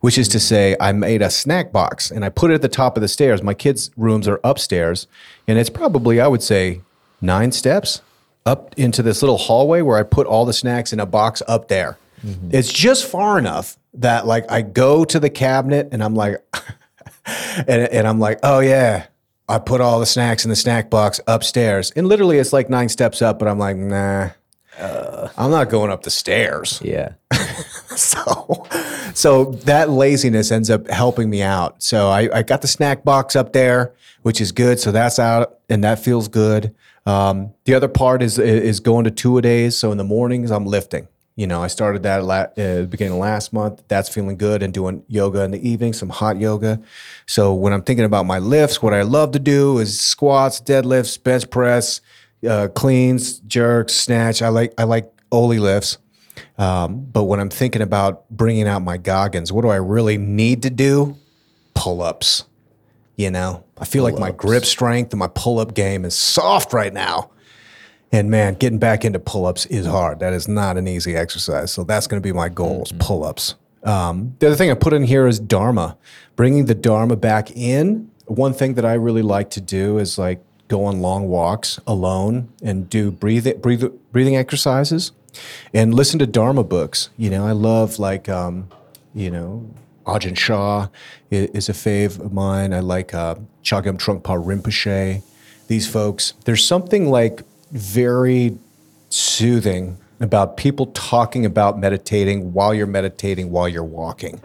Which is to say, I made a snack box and I put it at the top of the stairs. My kids' rooms are upstairs, and it's probably, I would say, nine steps up into this little hallway where I put all the snacks in a box up there. Mm-hmm. It's just far enough that like I go to the cabinet and I'm like, and, and I'm like, oh yeah, I put all the snacks in the snack box upstairs. And literally it's like nine steps up, but I'm like, nah, I'm not going up the stairs. Yeah. So, so that laziness ends up helping me out. So I, I got the snack box up there, which is good. So that's out and that feels good. Um, the other part is is going to two a days. So in the mornings I'm lifting. You know, I started that la- uh, beginning of last month. That's feeling good, and doing yoga in the evening, some hot yoga. So when I'm thinking about my lifts, what I love to do is squats, deadlifts, bench press, uh, cleans, jerks, snatch. I like I like Oli lifts. Um, but when I'm thinking about bringing out my Goggins, what do I really need to do? Pull ups. You know, I feel like my grip strength and my pull up game is soft right now. And man, getting back into pull ups is hard. That is not an easy exercise. So that's going to be my goals pull ups. Um, the other thing I put in here is Dharma, bringing the Dharma back in. One thing that I really like to do is like go on long walks alone and do breathing, breathe, breathing exercises and listen to Dharma books. You know, I love like, um, you know, Ajahn Chah is a fave of mine. I like uh, Chögyam Trungpa Rinpoche. These folks, there's something like very soothing about people talking about meditating while you're meditating while you're walking.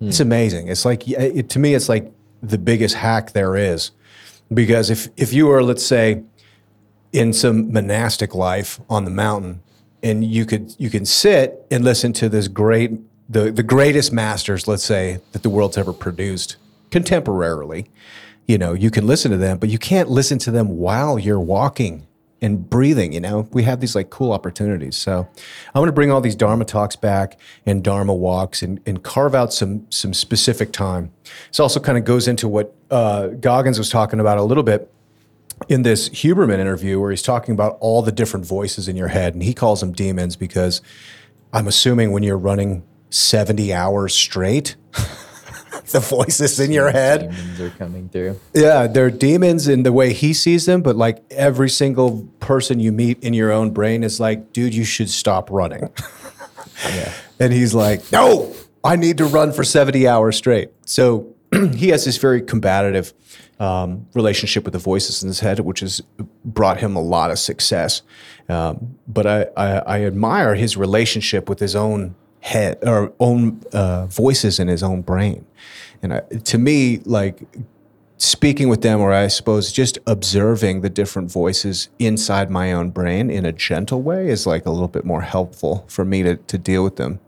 It's amazing. It's like it, to me, it's like the biggest hack there is, because if if you were, let's say, in some monastic life on the mountain, and you could you can sit and listen to this great the the greatest masters, let's say, that the world's ever produced contemporarily. You know, you can listen to them, but you can't listen to them while you're walking and breathing. You know, we have these like cool opportunities. So I'm going to bring all these Dharma talks back and Dharma walks and, and carve out some some specific time. This also kind of goes into what uh, Goggins was talking about a little bit in this Huberman interview where he's talking about all the different voices in your head, and he calls them demons because I'm assuming when you're running 70 hours straight, the voices in your head, Demons are coming through. yeah, they're demons in the way he sees them, but like every single person you meet in your own brain is like, dude, you should stop running. Yeah. And he's like, no, I need to run for 70 hours straight. So he has this very combative um, relationship with the voices in his head, which has brought him a lot of success. Um, but I, I, I admire his relationship with his own head or own uh, voices in his own brain. And I, to me, like speaking with them, or I suppose just observing the different voices inside my own brain in a gentle way is like a little bit more helpful for me to, to deal with them.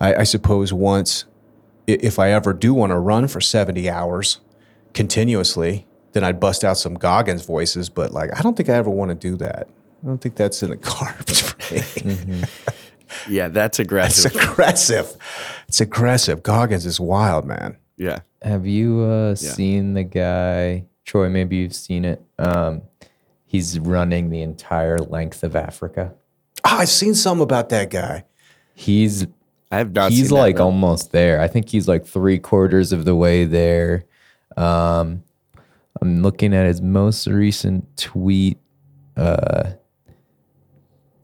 I, I suppose once, if I ever do want to run for 70 hours continuously, then I'd bust out some Goggins voices. But like, I don't think I ever want to do that. I don't think that's in the cards for me. Yeah, that's aggressive. It's aggressive. aggressive. It's aggressive. Goggins is wild, man. yeah. Have you uh, seen the guy, Troy? Maybe you've seen it. Um, he's running the entire length of Africa. Oh, I've seen some about that guy. He's I have not he's seen like no. almost there. I think he's like three quarters of the way there. Um, I'm looking at his most recent tweet. Uh,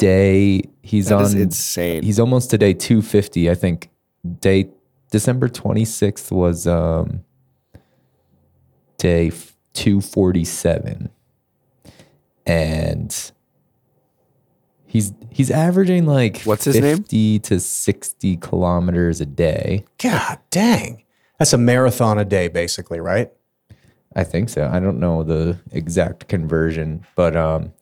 day he's That on. insane. He's almost to day 250. I think day December 26th was um, day 247, and he's he's averaging like What's his name? 50 to 60 kilometers a day. God dang. That's a marathon a day, basically, right? I think so. I don't know the exact conversion, but um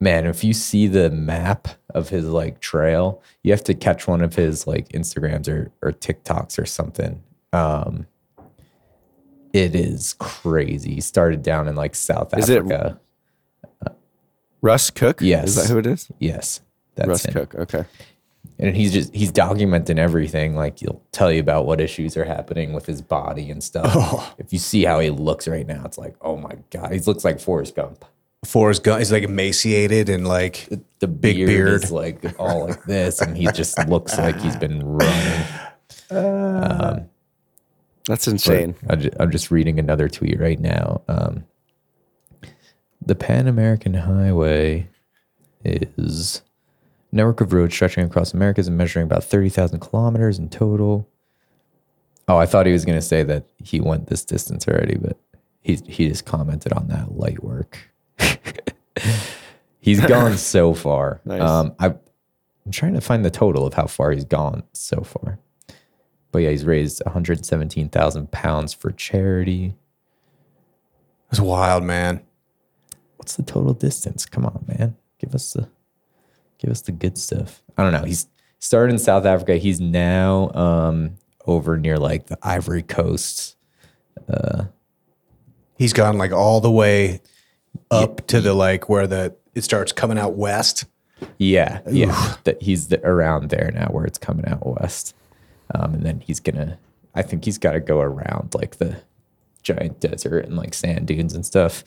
man, if you see the map of his like trail, you have to catch one of his like Instagrams or or TikToks or something. Um it is crazy. He started down in like South Is it- Africa. Russ Cook? Yes. Is that who it is? yes. That's Russ him. Cook. Okay. and he's just he's documenting everything like he'll tell you about what issues are happening with his body and stuff Oh. if you see how he looks right now it's like oh my god he looks like forrest gump Forrest Gump is like emaciated and like the Big beard, beard. is like all like this and he just looks like he's been running That's insane. I'm just reading another tweet right now um, the pan american highway is a network of roads stretching across americas and measuring about 30000 kilometers in total oh i thought he was going to say that he went this distance already but he, he just commented on that light work he's gone so far Nice. um, I, i'm trying to find the total of how far he's gone so far but yeah he's raised 117000 pounds for charity it's wild, man. what's the total distance? Come on, man. Give us the give us the good stuff. I don't know. He's started in South Africa. He's now um over near like the Ivory Coast. He's gone like all the way up to the like where the it starts coming out west. Yeah, yeah. That he's the, around there now where it's coming out west. Um, and then he's gonna I think he's gotta go around like the giant desert and like sand dunes and stuff.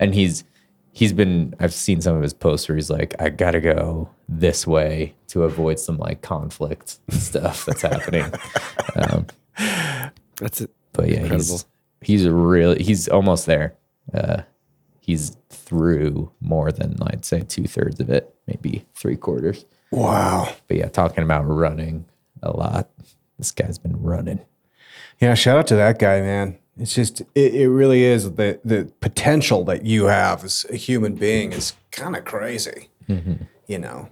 And he's he's been I've seen some of his posts where he's like, I gotta go this way to avoid some like conflict stuff that's happening. Um, That's it. but yeah, Incredible. he's he's really he's almost there. Uh, he's through more than I'd say two thirds of it, maybe three quarters. Wow. But yeah, talking about running a lot. This guy's been running. Yeah, shout out to that guy, man. It's just it, it really is the the potential that you have as a human being is kind of crazy. Mm-hmm. You know.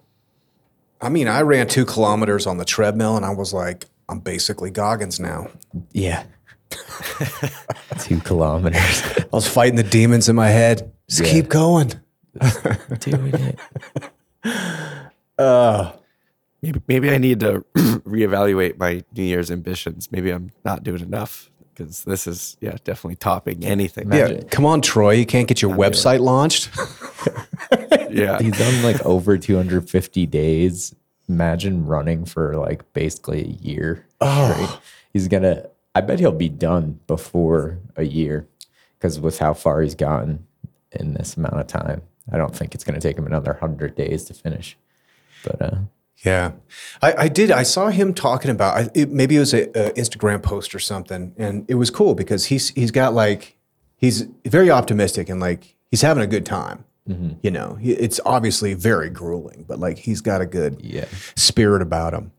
I mean, I ran two kilometers on the treadmill and I was like, I'm basically Goggins now. Yeah. Two kilometers. I was fighting the demons in my head. Just Yeah. keep going. Doing it. Uh. Maybe, maybe I need to reevaluate my New Year's ambitions. Maybe I'm not doing enough because this is, yeah, definitely topping anything. Yeah, Imagine- come on, Troy. You can't get your website launched. Yeah. He's done like over 250 days. Imagine running for like basically a year. Oh. He's gonna, I bet he'll be done before a year because with how far he's gotten in this amount of time, I don't think it's gonna take him another 100 days to finish. But uh, Yeah, I, I did. I saw him talking about I- it, maybe it was a, a Instagram post or something, and it was cool because he's he's got like he's very optimistic and like he's having a good time. You know, He- it's obviously very grueling, but like he's got a good yeah, spirit about him.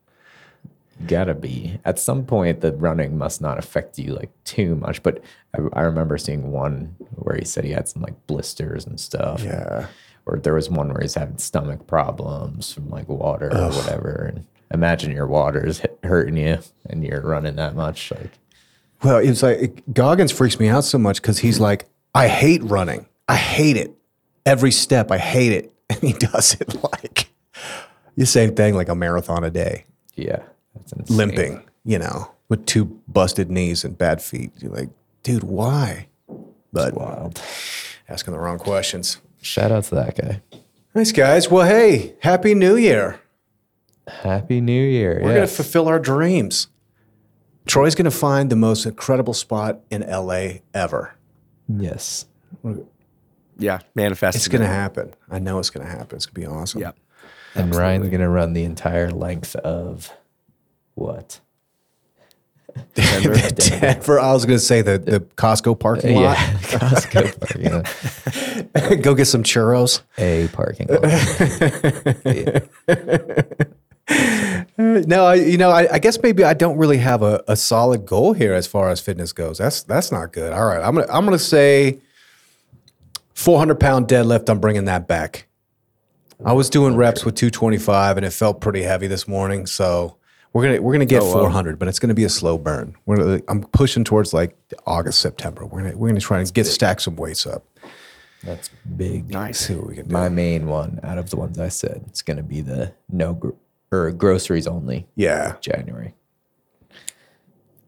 Gotta be at some point the running must not affect you like too much. But I, I remember seeing one where he said he had some like blisters and stuff. Yeah, or there was one where he's having stomach problems from like water or whatever. And imagine your water is hurting you and you're running that much. Like, Well, it's like Goggins freaks me out so much because he's like, I hate running. I hate it. Every step, I hate it. And he does it like the same thing, like a marathon a day, yeah. Limping, you know, with two busted knees and bad feet. You're like, dude, why? but Wild. asking the wrong questions. Shout out to that guy. Nice guys. Well, hey, happy New Year. Happy New Year. We're gonna fulfill our dreams. Troy's going to find the most incredible spot in LA ever. yes. Yeah, manifest. It's going to happen. I know it's going to happen. It's going to be awesome. Yeah. And Ryan's going to run the entire length of what? Denver. Denver, I was going to say the, the Costco parking lot. Yeah. Costco parking lot. Go get some churros. A parking lot. No, I, you know, I, I guess maybe I don't really have a, a solid goal here as far as fitness goes. That's that's not good. All right, I'm gonna I'm gonna say 400 pound deadlift. I'm bringing that back. I was doing reps with 225 and it felt pretty heavy this morning. So we're gonna we're gonna get Oh, wow. 400, but it's gonna be a slow burn. We're gonna, I'm pushing towards like August September. We're gonna we're gonna try and get stack some weights up. That's big. Nice. See what we can do. My main one out of the ones I said, it's going to be the no gr- or groceries only yeah. January.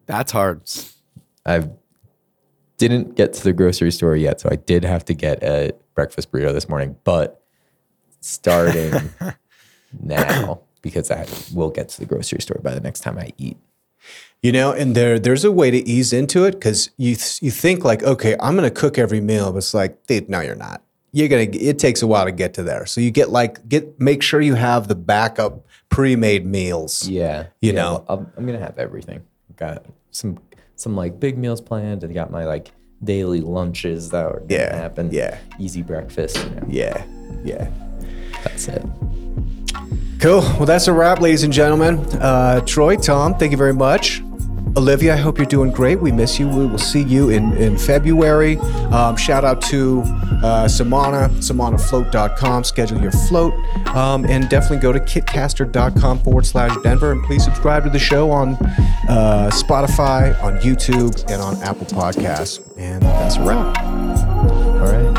That's hard. I didn't get to the grocery store yet, so I did have to get a breakfast burrito this morning, but starting now because I will get to the grocery store by the next time I eat. You know, and there there's a way to ease into it because you th- you think like, okay, I'm gonna cook every meal, but it's like, dude, no, you're not. You're gonna. It takes a while to get to there, so you get like get make sure you have the backup pre-made meals. Yeah, You yeah, know. I'm, I'm gonna have everything. Got some some like big meals planned, and got my like daily lunches that are gonna Yeah, happen. yeah. easy breakfast. You know, Yeah, yeah. that's it. Cool. Well, that's a wrap, ladies and gentlemen. Uh, Troy, Tom, thank you very much. Olivia, I hope you're doing great. We miss you. We will see you in, in February. Um, shout out to uh, Samana, samanafloat.com. Schedule your float. Um, and definitely go to kitcaster.com forward slash Denver. And please subscribe to the show on uh, Spotify, on YouTube, and on Apple Podcasts. And that's a wrap.